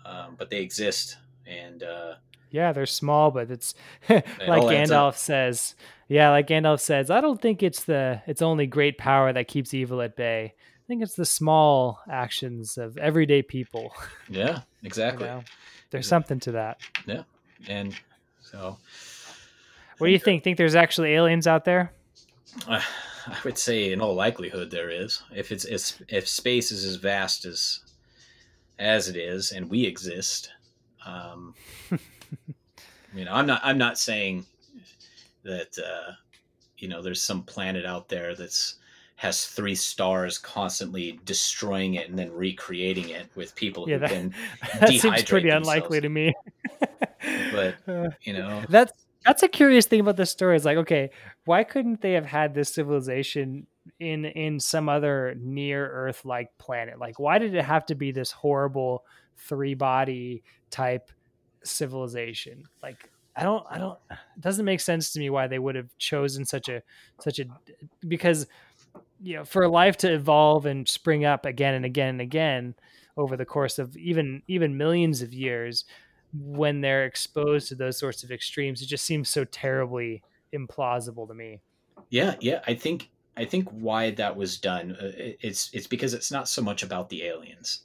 um, but they exist and uh, yeah they're small but it's like Gandalf says yeah like Gandalf says I don't think it's the it's only great power that keeps evil at bay think it's the small actions of everyday people. Yeah, exactly. You know? There's something to that. Yeah, and so. What do you think? Think there's actually aliens out there? Uh, I would say, in all likelihood, there is. If it's if, if space is as vast as as it is, and we exist, um, you know, I'm not I'm not saying that uh, you know there's some planet out there that's has three stars constantly destroying it and then recreating it with people yeah, who that, can that seems pretty themselves. unlikely to me. but uh, you know, that's that's a curious thing about this story. Is like, okay, why couldn't they have had this civilization in in some other near Earth like planet? Like, why did it have to be this horrible three body type civilization? Like, I don't, I don't. It doesn't make sense to me why they would have chosen such a such a because you know for life to evolve and spring up again and again and again over the course of even even millions of years when they're exposed to those sorts of extremes, it just seems so terribly implausible to me. Yeah, yeah, I think I think why that was done uh, it's it's because it's not so much about the aliens.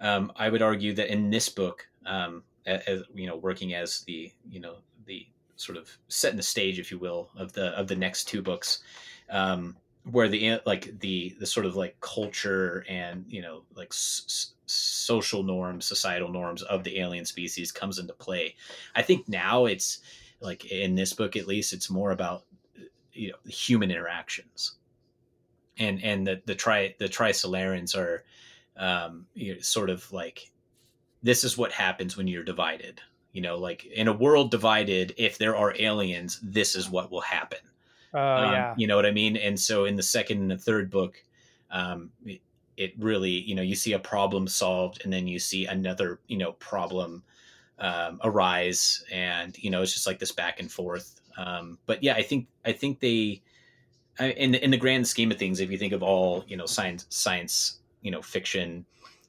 Um, I would argue that in this book, um, as you know, working as the you know the sort of setting the stage, if you will, of the of the next two books, um, where the like the the sort of like culture and you know like s- social norms, societal norms of the alien species comes into play. I think now it's like in this book at least, it's more about you know human interactions, and and the the tri the Trisolarans are um, you know, sort of like this is what happens when you're divided. You know, like in a world divided, if there are aliens, this is what will happen. Oh um, yeah, you know what I mean. And so in the second and the third book, um, it, it, really, you know, you see a problem solved, and then you see another, you know, problem um, arise, and you know, it's just like this back and forth. Um, but yeah, I think I think they, in the, in the grand scheme of things, if you think of all you know science science you know fiction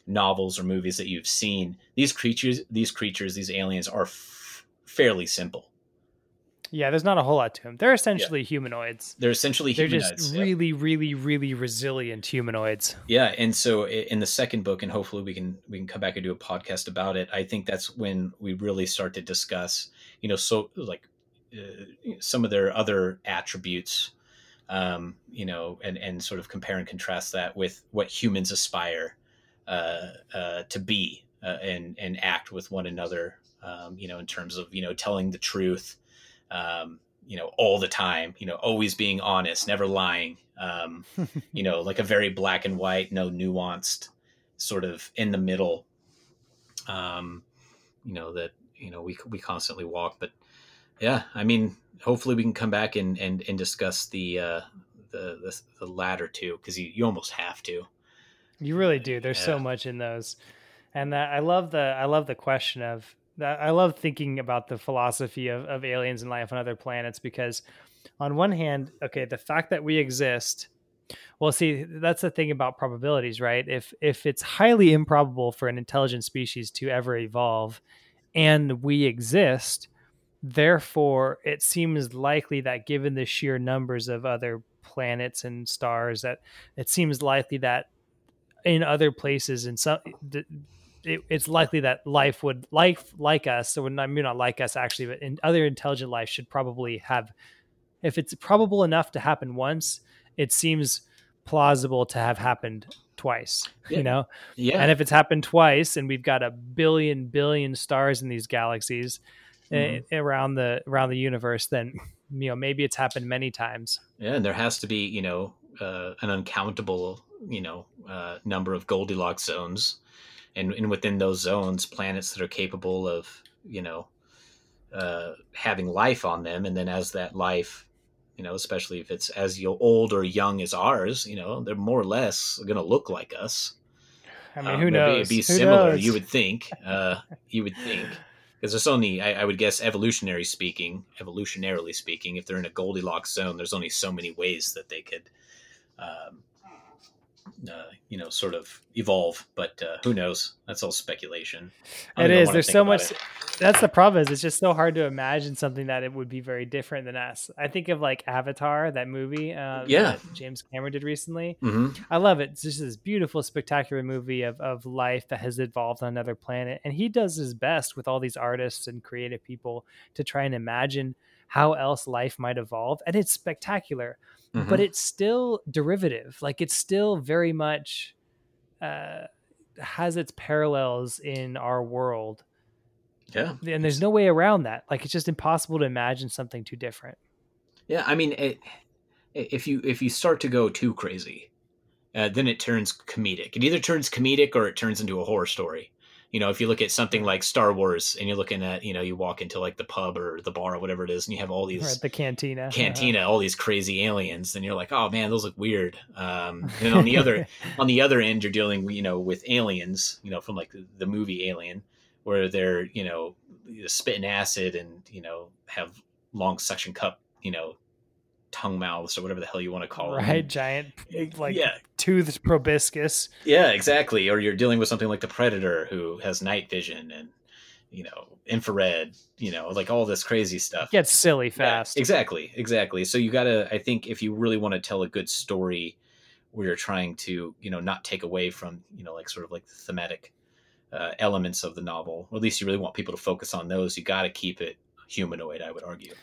novels or movies that you've seen, these creatures, these creatures, these aliens are f- fairly simple. Yeah, there's not a whole lot to them. They're essentially yeah. humanoids. They're essentially They're just really, yeah. really, really resilient humanoids. Yeah, and so in the second book, and hopefully we can we can come back and do a podcast about it. I think that's when we really start to discuss, you know, so like uh, some of their other attributes, um, you know, and and sort of compare and contrast that with what humans aspire uh, uh, to be uh, and and act with one another. Um, you know, in terms of you know telling the truth, um, you know, all the time. You know, always being honest, never lying. Um, you know, like a very black and white, no nuanced, sort of in the middle. Um, you know that you know we we constantly walk, but yeah, I mean, hopefully we can come back and and, and discuss the uh, the, the the latter two because you you almost have to. You really do. There's yeah. so much in those, and that I love the I love the question of that. I love thinking about the philosophy of, of aliens and life on other planets because, on one hand, okay, the fact that we exist. Well, see, that's the thing about probabilities, right? If if it's highly improbable for an intelligent species to ever evolve, and we exist, therefore, it seems likely that given the sheer numbers of other planets and stars, that it seems likely that in other places in some it, it's likely that life would life like us so not, maybe not like us actually but in other intelligent life should probably have if it's probable enough to happen once it seems plausible to have happened twice yeah. you know yeah and if it's happened twice and we've got a billion billion stars in these galaxies mm-hmm. around the around the universe then you know maybe it's happened many times yeah and there has to be you know uh, an uncountable you know uh, number of Goldilocks zones, and, and within those zones, planets that are capable of you know uh, having life on them, and then as that life, you know, especially if it's as old or young as ours, you know, they're more or less going to look like us. I mean, who um, knows? It'd be, similar, knows? you would think. Uh, you would think because there's only, I, I, would guess, evolutionary speaking, evolutionarily speaking, if they're in a Goldilocks zone, there's only so many ways that they could um, uh, you know, sort of evolve. But uh, who knows? That's all speculation. It is. There's so much. It. That's the problem. Is it's just so hard to imagine something that it would be very different than us. I think of like Avatar, that movie. Uh, yeah. James Cameron did recently. Mm-hmm. I love it. It's just this beautiful, spectacular movie of of life that has evolved on another planet, and he does his best with all these artists and creative people to try and imagine how else life might evolve, and it's spectacular mm-hmm. but it's still derivative. Like it's still very much uh, has its parallels in our world. Yeah, and there's no way around that. Like it's just impossible to imagine something too different. Yeah, I mean, it, if you if you start to go too crazy, uh, then it turns comedic. It either turns comedic or it turns into a horror story you know, if you look at something like Star Wars and you're looking at, you know, you walk into like the pub or the bar or whatever it is, and you have all these right, the cantina, cantina, uh-huh. all these crazy aliens, then you're like, oh man, those look weird. Um, and on the other, on the other end, you're dealing, you know, with aliens, you know, from like the movie Alien, where they're, you know, spitting acid and you know have long suction cup, you know, tongue mouths or whatever the hell you want to call right, them. Right, giant like yeah. toothed proboscis. Yeah, exactly. Or you're dealing with something like the predator who has night vision and you know, infrared, you know, like all this crazy stuff. It gets silly fast. Yeah, exactly, exactly. So you got to, I think, if you really want to tell a good story, where you're trying to, you know, not take away from, you know, like sort of like the thematic uh, elements of the novel, or at least you really want people to focus on those. You got to keep it humanoid, I would argue.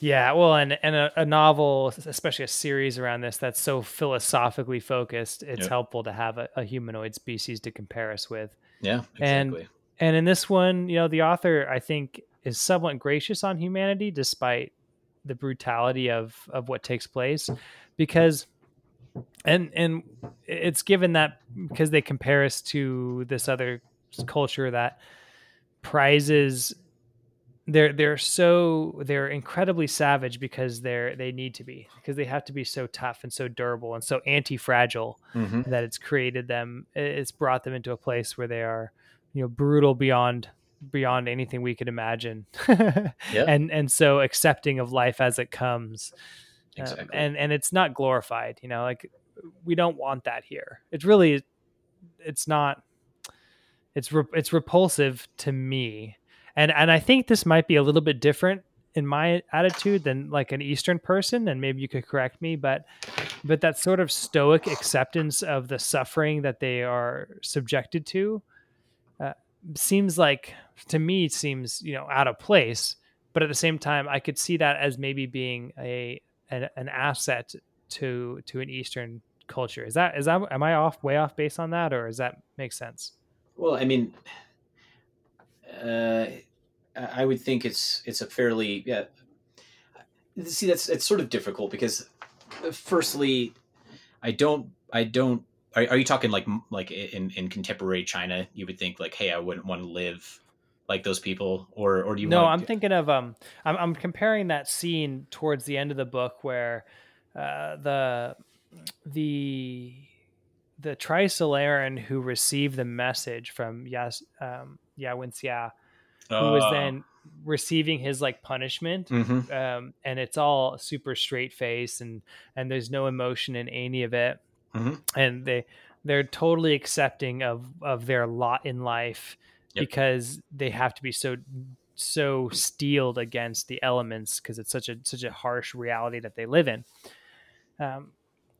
Yeah, well, and and a, a, novel, especially a series around this that's so philosophically focused, it's yep. helpful to have a, a, humanoid species to compare us with. Yeah, exactly. And and in this one, you know, the author I think is somewhat gracious on humanity despite the brutality of of what takes place, because and and it's given that because they compare us to this other culture that prizes they're they're so they're incredibly savage because they're they need to be because they have to be so tough and so durable and so anti-fragile mm-hmm. that it's created them it's brought them into a place where they are you know brutal beyond beyond anything we could imagine yeah. and and so accepting of life as it comes um, exactly. um, and and it's not glorified you know like we don't want that here it's really it's not it's re- it's repulsive to me and and I think this might be a little bit different in my attitude than like an Eastern person, and maybe you could correct me, but but that sort of stoic acceptance of the suffering that they are subjected to uh, seems like to me seems you know out of place. But at the same time, I could see that as maybe being a an, an asset to to an Eastern culture. Is that is that am I off way off base on that, or does that make sense? Well, I mean, uh, I would think it's it's a fairly yeah. See, that's it's sort of difficult because, uh, firstly, I don't I don't. Are, are you talking like like in in contemporary China? You would think like, hey, I wouldn't want to live like those people, or or do you? No, I'm thinking of um, I'm I'm comparing that scene towards the end of the book where, uh, the the the Trisolaran who received the message from Yas um Ye Wenjie who was then receiving his like punishment mm-hmm. um, and it's all super straight face and and there's no emotion in any of it mm-hmm. and they they're totally accepting of of their lot in life yep. because they have to be so so steeled against the elements because it's such a such a harsh reality that they live in um,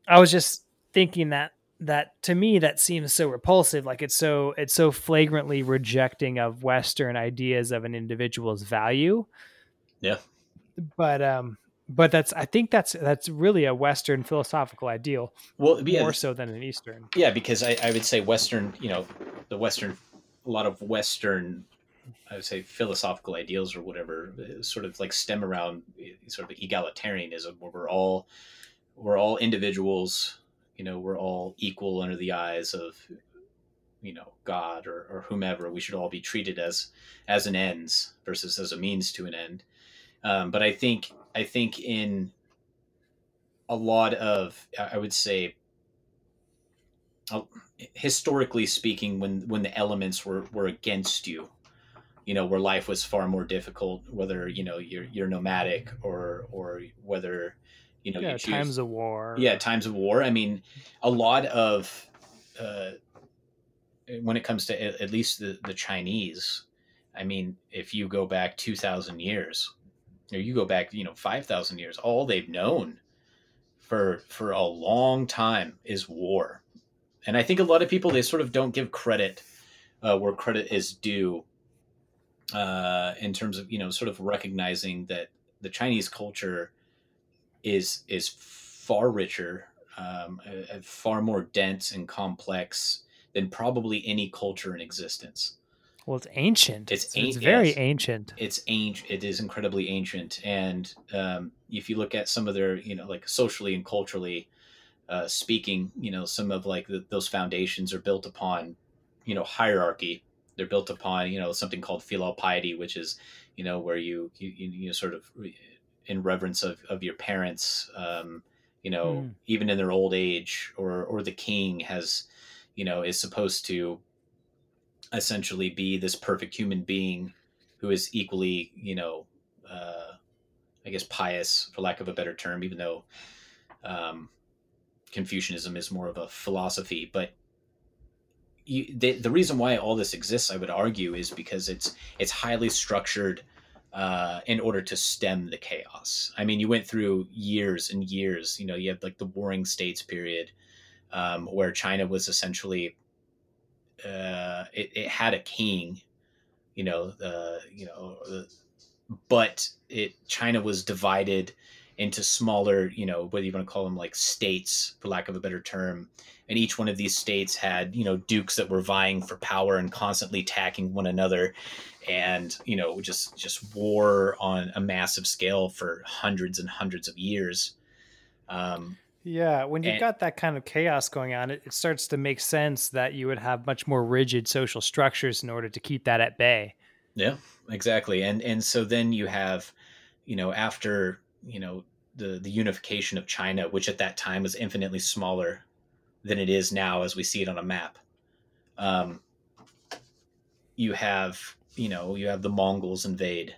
i was just thinking that that to me that seems so repulsive like it's so it's so flagrantly rejecting of western ideas of an individual's value. Yeah. But um but that's i think that's that's really a western philosophical ideal well yeah, more so than an eastern. Yeah because I, I would say western you know the western a lot of western i would say philosophical ideals or whatever uh, sort of like stem around uh, sort of egalitarianism where we're all we're all individuals you know we're all equal under the eyes of you know god or, or whomever we should all be treated as as an ends versus as a means to an end. Um, but i think i think in a lot of i would say historically speaking when when the elements were were against you you know where life was far more difficult whether you know you're you're nomadic or or whether you know, yeah, you times of war. Yeah, times of war. I mean, a lot of uh, when it comes to at least the, the Chinese, I mean, if you go back two thousand years, or you go back, you know, five thousand years, all they've known for for a long time is war, and I think a lot of people they sort of don't give credit uh, where credit is due uh, in terms of you know sort of recognizing that the Chinese culture is is far richer, um, far more dense and complex than probably any culture in existence. Well, it's ancient. It's, it's very yes. ancient. It's ancient. It is incredibly ancient, and um, if you look at some of their, you know, like socially and culturally uh, speaking, you know, some of like the, those foundations are built upon, you know, hierarchy. They're built upon, you know, something called filial piety, which is, you know, where you you, you know, sort of in reverence of, of your parents um, you know mm. even in their old age or or the king has you know is supposed to essentially be this perfect human being who is equally you know uh, i guess pious for lack of a better term even though um, confucianism is more of a philosophy but you, the, the reason why all this exists, I would argue, is because it's it's highly structured uh, in order to stem the chaos. I mean, you went through years and years. You know, you had like the Warring States period, um, where China was essentially uh, it, it had a king. You know, uh, you know, but it China was divided into smaller, you know, whether you want to call them like states, for lack of a better term. And each one of these states had, you know, dukes that were vying for power and constantly attacking one another, and you know, just just war on a massive scale for hundreds and hundreds of years. Um, yeah, when you've and, got that kind of chaos going on, it, it starts to make sense that you would have much more rigid social structures in order to keep that at bay. Yeah, exactly. And and so then you have, you know, after you know the the unification of China, which at that time was infinitely smaller than it is now as we see it on a map. Um, you have you know you have the Mongols invade.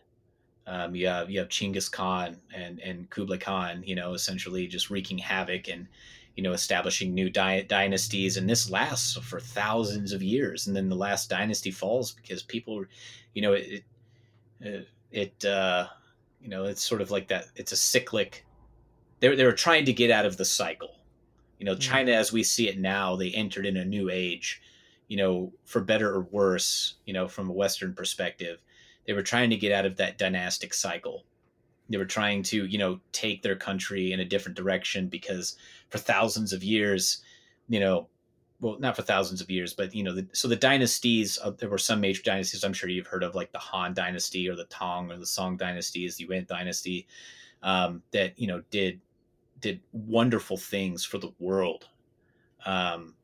Um, you have you have Chinggis Khan and and Kublai Khan, you know, essentially just wreaking havoc and you know establishing new di- dynasties, and this lasts for thousands of years, and then the last dynasty falls because people, you know, it it, it uh, you know, it's sort of like that. It's a cyclic. They they were trying to get out of the cycle. You know, mm. China as we see it now, they entered in a new age. You know, for better or worse, you know, from a Western perspective, they were trying to get out of that dynastic cycle. They were trying to, you know, take their country in a different direction because for thousands of years, you know, well, not for thousands of years, but you know, the, so the dynasties, uh, there were some major dynasties I'm sure you've heard of, like the Han dynasty or the Tang or the Song dynasties, the Yuan dynasty, um, that you know did did wonderful things for the world. Um,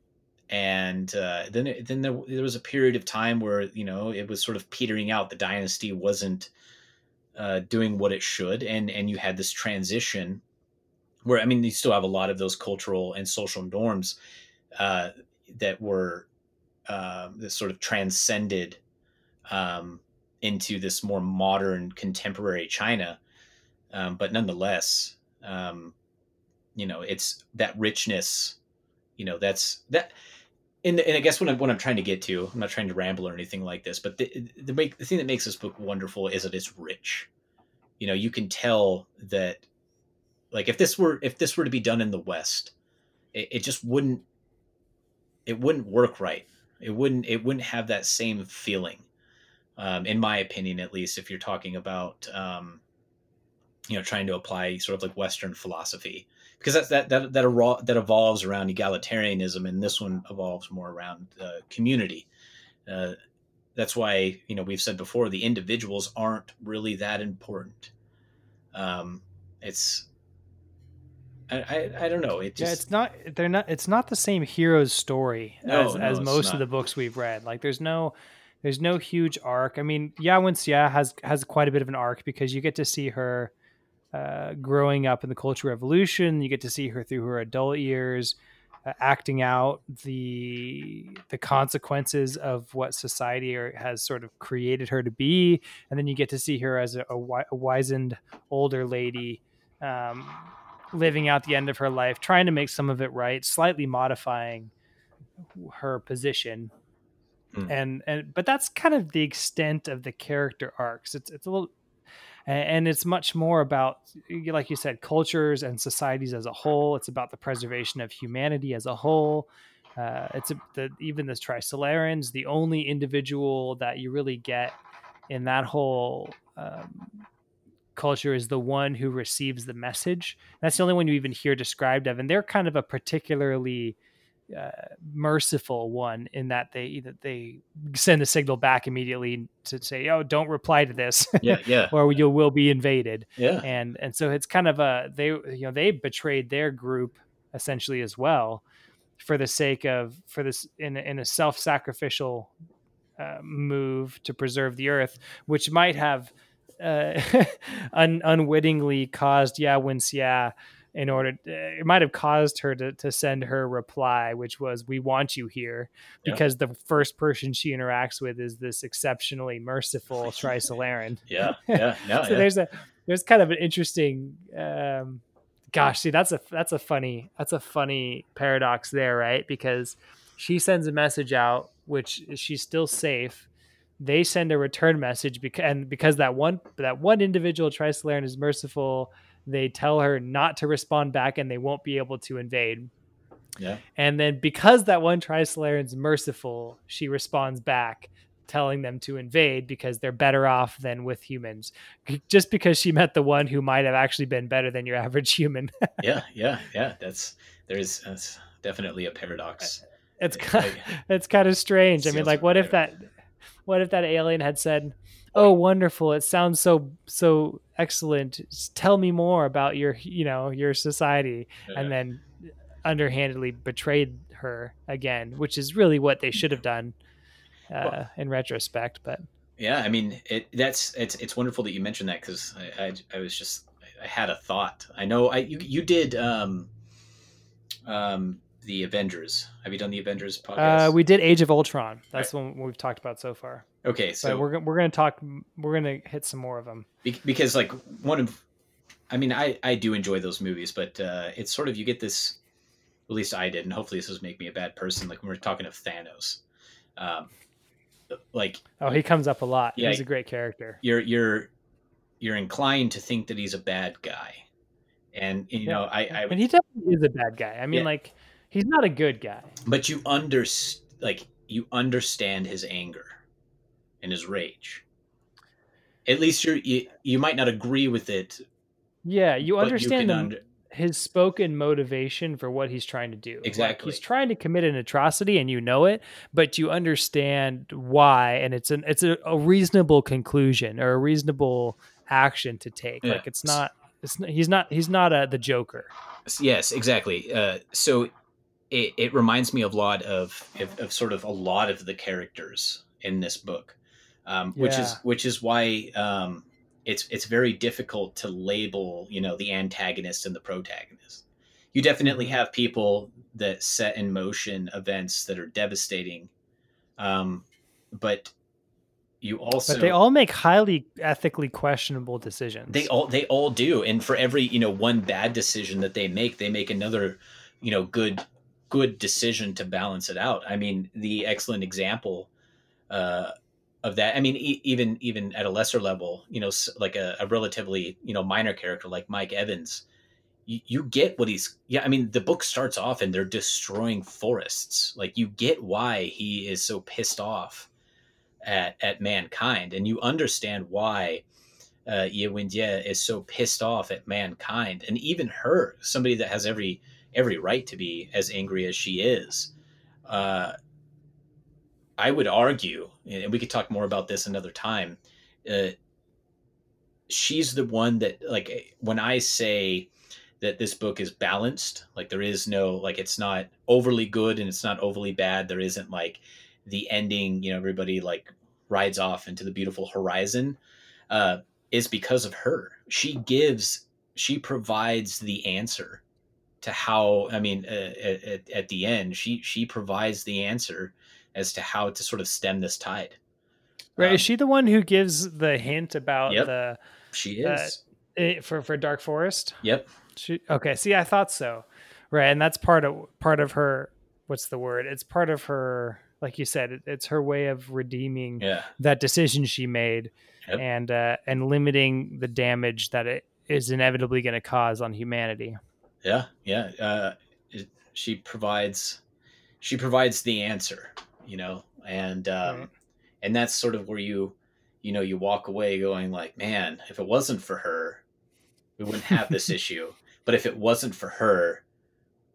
and uh, then then there, there was a period of time where you know it was sort of petering out. The dynasty wasn't uh, doing what it should, and and you had this transition where I mean you still have a lot of those cultural and social norms uh, that were uh, sort of transcended um, into this more modern contemporary China. Um, but nonetheless, um, you know, it's that richness. You know, that's that. And, and I guess what I'm, what I'm trying to get to, I'm not trying to ramble or anything like this, but the, the, the thing that makes this book wonderful is that it's rich. You know, you can tell that, like, if this were if this were to be done in the West, it, it just wouldn't it wouldn't work right. It wouldn't it wouldn't have that same feeling, um, in my opinion, at least. If you're talking about um, you know trying to apply sort of like Western philosophy, because that's that that that, that evolves around egalitarianism, and this one evolves more around community. Uh, that's why you know we've said before the individuals aren't really that important. Um, it's I, I, I don't know. It just yeah, it's not they're not it's not the same hero's story no, as, no, as most of the books we've read. Like there's no there's no huge arc. I mean, Ye Wenjie has has quite a bit of an arc because you get to see her uh, growing up in the Cultural Revolution. You get to see her through her adult years, uh, acting out the the consequences of what society has sort of created her to be, and then you get to see her as a, a, a wizened older lady um, living out the end of her life, trying to make some of it right, slightly modifying her position. Mm. And and but that's kind of the extent of the character arcs. It's it's a little and it's much more about like you said cultures and societies as a whole it's about the preservation of humanity as a whole uh, it's a, the, even the Trisolarans, the only individual that you really get in that whole um, culture is the one who receives the message. That's the only one you even hear described of, and they're kind of a particularly uh, merciful one in that they that they send the signal back immediately to say, "Oh, don't reply to this," yeah, yeah, or you will be invaded. Yeah, and and so it's kind of a they you know they betrayed their group essentially as well for the sake of for this in in a self sacrificial uh, move to preserve the earth, which might have uh, un- unwittingly caused Ye Wenjie in order it might have caused her to, to send her reply which was we want you here because yeah. the first person she interacts with is this exceptionally merciful Trisolaran. yeah yeah no, so yeah. there's a there's kind of an interesting um, gosh see that's a that's a funny that's a funny paradox there right because she sends a message out which she's still safe. They send a return message because and because that one that one individual Trisolaran is merciful, they tell her not to respond back and they won't be able to invade. Yeah. And then because that one Trisolaran's merciful, she responds back telling them to invade because they're better off than with humans. Just because she met the one who might have actually been better than your average human. Yeah yeah yeah that's there's that's definitely a paradox. It's kind it's kind of strange. I mean like what if that what if that alien had said oh wonderful it sounds so so excellent Just tell me more about your you know your society Yeah. and then underhandedly betrayed her again which is really what they should have done uh, Well- in retrospect but Yeah, I mean, it that's it's it's wonderful that you mentioned that because I, I I was just I had a thought. I know I you you did um um the Avengers. Have you done the Avengers podcast? Uh, we did Age of Ultron. That's the one we've talked about so far. okay, So so we're we're gonna talk. We're gonna hit some more of them. Because like one of i mean i i do enjoy those movies but uh it's sort of you get this at least i did and hopefully this doesn't make me a bad person like when we're talking of thanos um like Oh, he comes up a lot. Yeah. He's a great character. you're you're you're inclined to think that he's a bad guy and you Yeah. know i i and he definitely is a bad guy. I mean, Yeah. like he's not a good guy. but you under like you understand his anger and his rage at least you're you, you might not agree with it Yeah, you understand you the, under, his spoken motivation for what he's trying to do. Like, Exactly. he's trying to commit an atrocity, and you know it, but you understand why, and it's an it's a, a reasonable conclusion or a reasonable action to take. Yeah. Like it's not. It's not, he's not. He's not a the Joker. Yes, exactly. Uh, so it, it reminds me a lot of, of of sort of a lot of the characters in this book, um, which is which is why um, it's it's very difficult to label you know the antagonist and the protagonist. You definitely Mhm. have people that set in motion events that are devastating, um, but you also But they all make highly ethically questionable decisions. they all they all do, and for every you know one bad decision that they make, they make another you know good good decision to balance it out. I mean, the excellent example uh, of that. I mean, e- even even at a lesser level, you know, like a, a relatively you know minor character like Mike Evans. You, you get what he's yeah i mean the book starts off and they're destroying forests like you get why he is so pissed off at at mankind and you understand why uh, Ye Wenjie is so pissed off at mankind, and even her, somebody that has every every right to be as angry as she is. Uh, I would argue, and we could talk more about this another time. Uh, she's the one that, like, when I say that this book is balanced, like there is no, like, it's not overly good and it's not overly bad. There isn't like the ending, you know, everybody like rides off into the beautiful horizon. Uh, is because of her. She gives, she provides the answer to how. I mean, uh, at, at the end, she she provides the answer as to how to sort of stem this tide. right? Um, is she the one who gives the hint about Yep. the She uh, is. eh, for for Dark Forest? yep. She, okay, see, I thought so, right? And that's part of part of her. What's the word? It's part of her, like you said, it, it's her way of redeeming Yeah. that decision she made, Yep. and uh, and limiting the damage that it is inevitably going to cause on humanity. Yeah. Yeah. Uh, it, she provides. She provides the answer. You know, and um, Right. and that's sort of where you, you know, you walk away going like, man, if it wasn't for her, we wouldn't have this issue. But if it wasn't for her,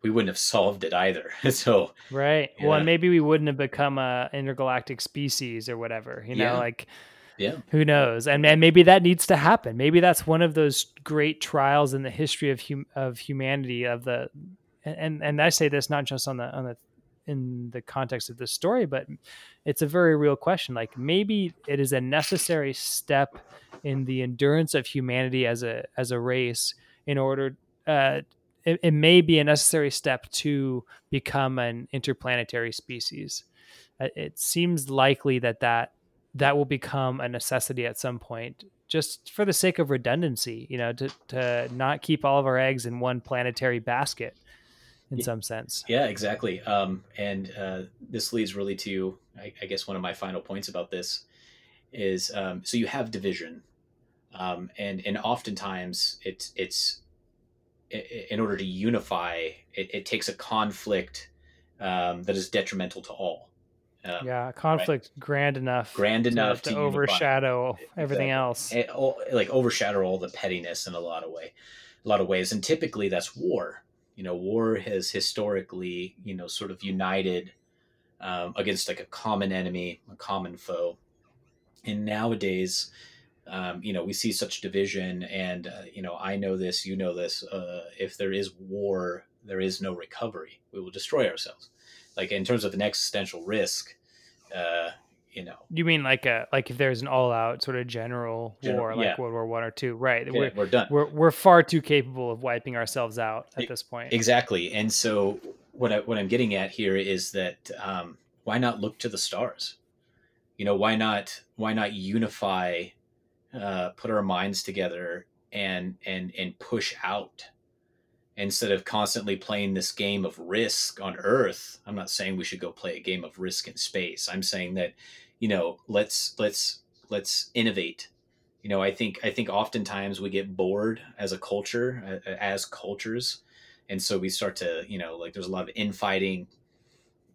we wouldn't have solved it either. so Right. Well, Yeah. and maybe we wouldn't have become a intergalactic species or whatever. You know, Yeah. like yeah, who knows? And and maybe that needs to happen. Maybe that's one of those great trials in the history of hum- of humanity of the and and I say this not just on the on the in the context of this story, but it's a very real question. Like maybe it is a necessary step in the endurance of humanity as a as a race in order uh it, it may be a necessary step to become an interplanetary species. Uh, It seems likely that that that will become a necessity at some point, just for the sake of redundancy. You know, to to not keep all of our eggs in one planetary basket. in yeah. some sense. Yeah, exactly. Um, and uh, this leads really to, I, I, guess, one of my final points about this is um, so you have division, um, and and oftentimes it's it's in order to unify, it, it takes a conflict um, that is detrimental to all. Um, yeah, conflict right? grand enough, grand enough to, to overshadow everything else, it, like overshadow all the pettiness in a lot of way, a lot of ways, and typically that's war. You know, war has historically, you know, sort of united um, against like a common enemy, a common foe, and nowadays, um, you know, we see such division, and uh, you know, I know this, you know this. Uh, if there is war, there is no recovery. We will destroy ourselves like in terms of an existential risk uh you know. You mean like a like if there's an all-out sort of general, general war like yeah. world war one or two right? Yeah, we're, we're done. we're, we're far too capable of wiping ourselves out at this point. exactly. And so what i what i'm getting at here is that um why not look to the stars? You know why not why not unify uh put our minds together and and and push out instead of constantly playing this game of risk on earth i'm not saying we should go play a game of risk in space i'm saying that you know let's let's let's innovate you know i think i think oftentimes we get bored as a culture as cultures and so we start to you know like there's a lot of infighting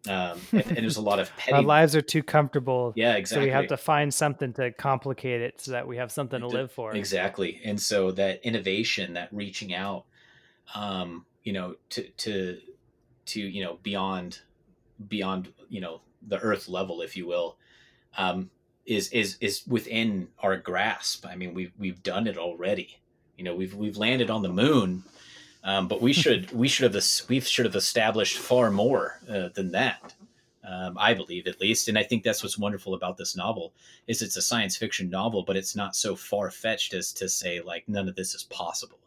um, and, and, there's a lot of petty. Our lives are too comfortable. Yeah, exactly. So we have to find something to complicate it so that we have something to live for. Exactly. And so that innovation, that reaching out, um, you know, to to to you know beyond beyond you know the Earth level, if you will, um, is is is within our grasp. I mean, we've we've done it already. You know, we've we've landed on the moon, um, but we should we should have we should have established far more uh, than that. Um, I believe at least, and I think that's what's wonderful about this novel is it's a science fiction novel, but it's not so far fetched as to say like none of this is possible.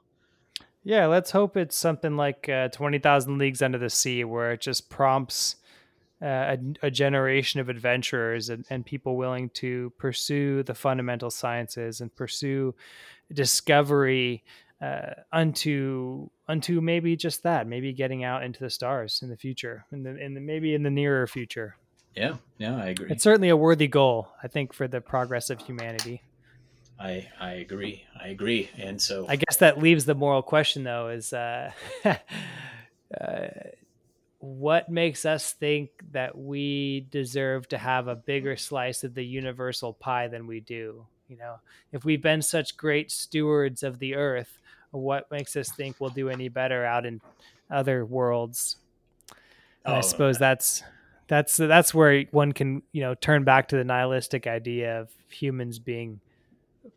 Yeah, let's hope it's something like uh, 20,000 Leagues Under the Sea, where it just prompts uh, a, a, generation of adventurers and, and, people willing to pursue the fundamental sciences and pursue discovery uh, unto unto maybe just that, maybe getting out into the stars in the future, in the, in the maybe in the nearer future. Yeah, yeah, I agree. It's certainly a worthy goal, I think, for the progress of humanity. I I agree. I agree. And so I guess that leaves the moral question though is uh, uh, what makes us think that we deserve to have a bigger slice of the universal pie than we do? You know, if we've been such great stewards of the earth, what makes us think we'll do any better out in other worlds? Oh, I suppose that's that's that's where one can you know turn back to the nihilistic idea of humans being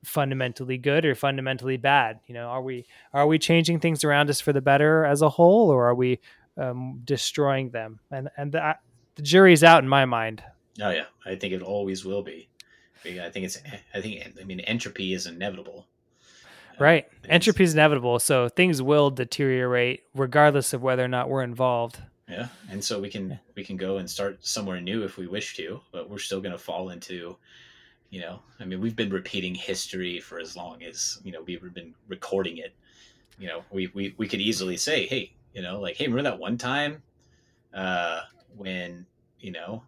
fundamentally good or fundamentally bad? You know are we are we changing things around us for the better as a whole or are we um, destroying them? And and the, the jury's out in my mind. Oh yeah. I think it always will be. I think it's i think i mean entropy is inevitable. Right. Uh, entropy is inevitable so things will deteriorate regardless of whether or not we're involved. Yeah and so we can we can go and start somewhere new if we wish to but we're still going to fall into you know i mean we've been repeating history for as long as you know we've been recording it. You know we we, we could easily say hey you know like hey remember that one time uh when you know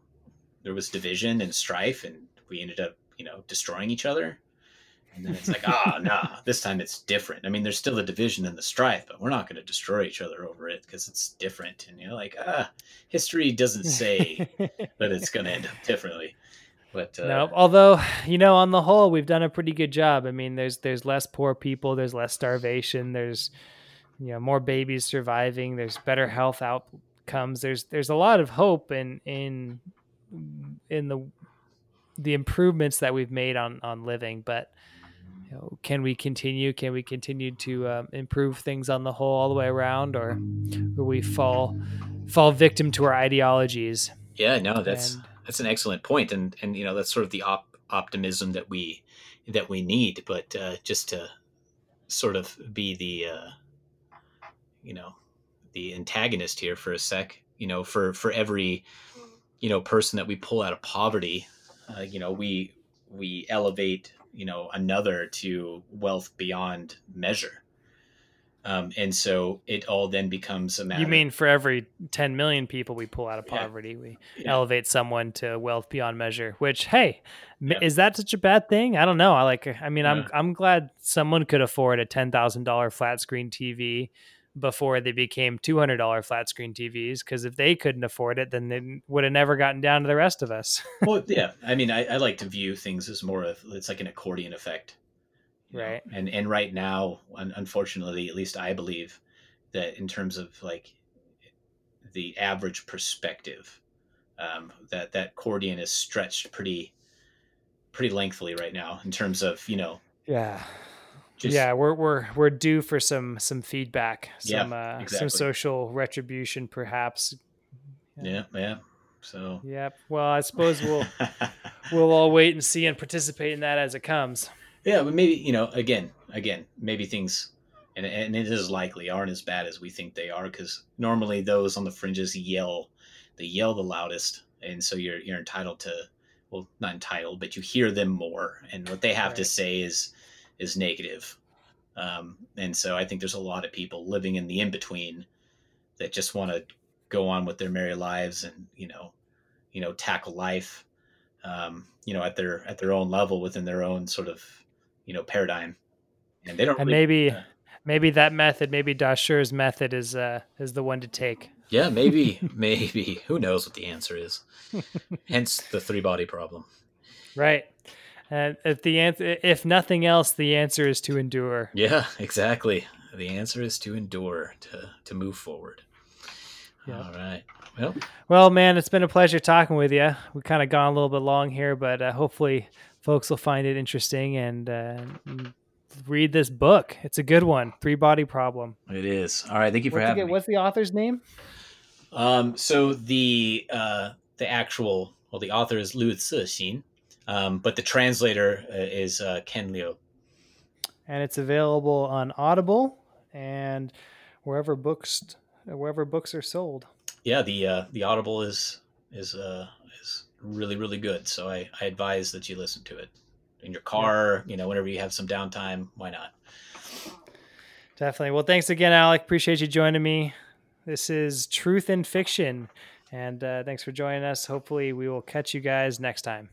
there was division and strife and we ended up you know destroying each other? And then it's like ah nah this time it's different. I mean there's still the division and the strife but we're not going to destroy each other over it because it's different. And you know like ah history doesn't say that it's going to end up differently but uh, no, although you know, on the whole, we've done a pretty good job. I mean, there's there's less poor people, there's less starvation, there's you know more babies surviving, there's better health outcomes. There's there's a lot of hope in in in the the improvements that we've made on on living, but. You know, can we continue? Can we continue to um, improve things on the whole, all the way around, or will we fall fall victim to our ideologies? Yeah, no, that's and, that's an excellent point, and and you know that's sort of the op- optimism that we that we need. But uh, just to sort of be the uh, you know the antagonist here for a sec, you know, for for every you know person that we pull out of poverty, uh, you know, we we elevate you know another to wealth beyond measure. Um, and so it all then becomes a matter. You mean for every 10 million people we pull out of Yeah. poverty, we Yeah. elevate someone to wealth beyond measure, which, hey, Yeah. is that such a bad thing? I don't know. I like, I mean, I'm, I'm glad someone could afford a $10,000 flat screen TV before they became $200 flat screen TVs. Cause if they couldn't afford it, then they would have never gotten down to the rest of us. well, yeah. I mean, I, I like to view things as more of it's like an accordion effect, you know? Right. And and right now, un- unfortunately, at least I believe that in terms of like the average perspective, um, that that accordion is stretched pretty pretty lengthily right now in terms of you know yeah. just yeah, we're we're we're due for some some feedback, Yeah, some uh, exactly. some social retribution, perhaps. yeah yeah. So Yep. Well, I suppose we'll we'll all wait and see and participate in that as it comes. Yeah, but maybe you know, again, again, maybe things, and and it is likely aren't as bad as we think they are because normally those on the fringes yell, they yell the loudest, and so you're you're entitled to, well, not entitled, but you hear them more, and what they have to say is is negative, um, and so I think there's a lot of people living in the in between that just want to go on with their merry lives and you know, you know, tackle life, um, you know, at their at their own level within their own sort of you know paradigm and they don't And really, maybe uh, maybe that method, maybe Da Shi's method is uh is the one to take. yeah maybe maybe who knows what the answer is hence the three body problem Right. And if the answer if nothing else, the answer is to endure. yeah exactly the answer is to endure to to move forward Yeah. all right well Well, man, it's been a pleasure talking with you. We kind of gone a little bit long here, but uh, hopefully folks will find it interesting and uh, read this book. It's a good one. Three body problem. it is all right thank you for What's the, having me what's the author's name? um so the uh the actual well the author is Liu Cixin um but the translator uh, is uh, Ken Liu and it's available on Audible and wherever books wherever books are sold. yeah the uh the audible is is uh is really really good so i i advise that you listen to it in your car you know whenever you have some downtime why not Definitely. Well, thanks again, Alec. Appreciate you joining me. This is Truth in Fiction, and uh, thanks for joining us. Hopefully, we will catch you guys next time.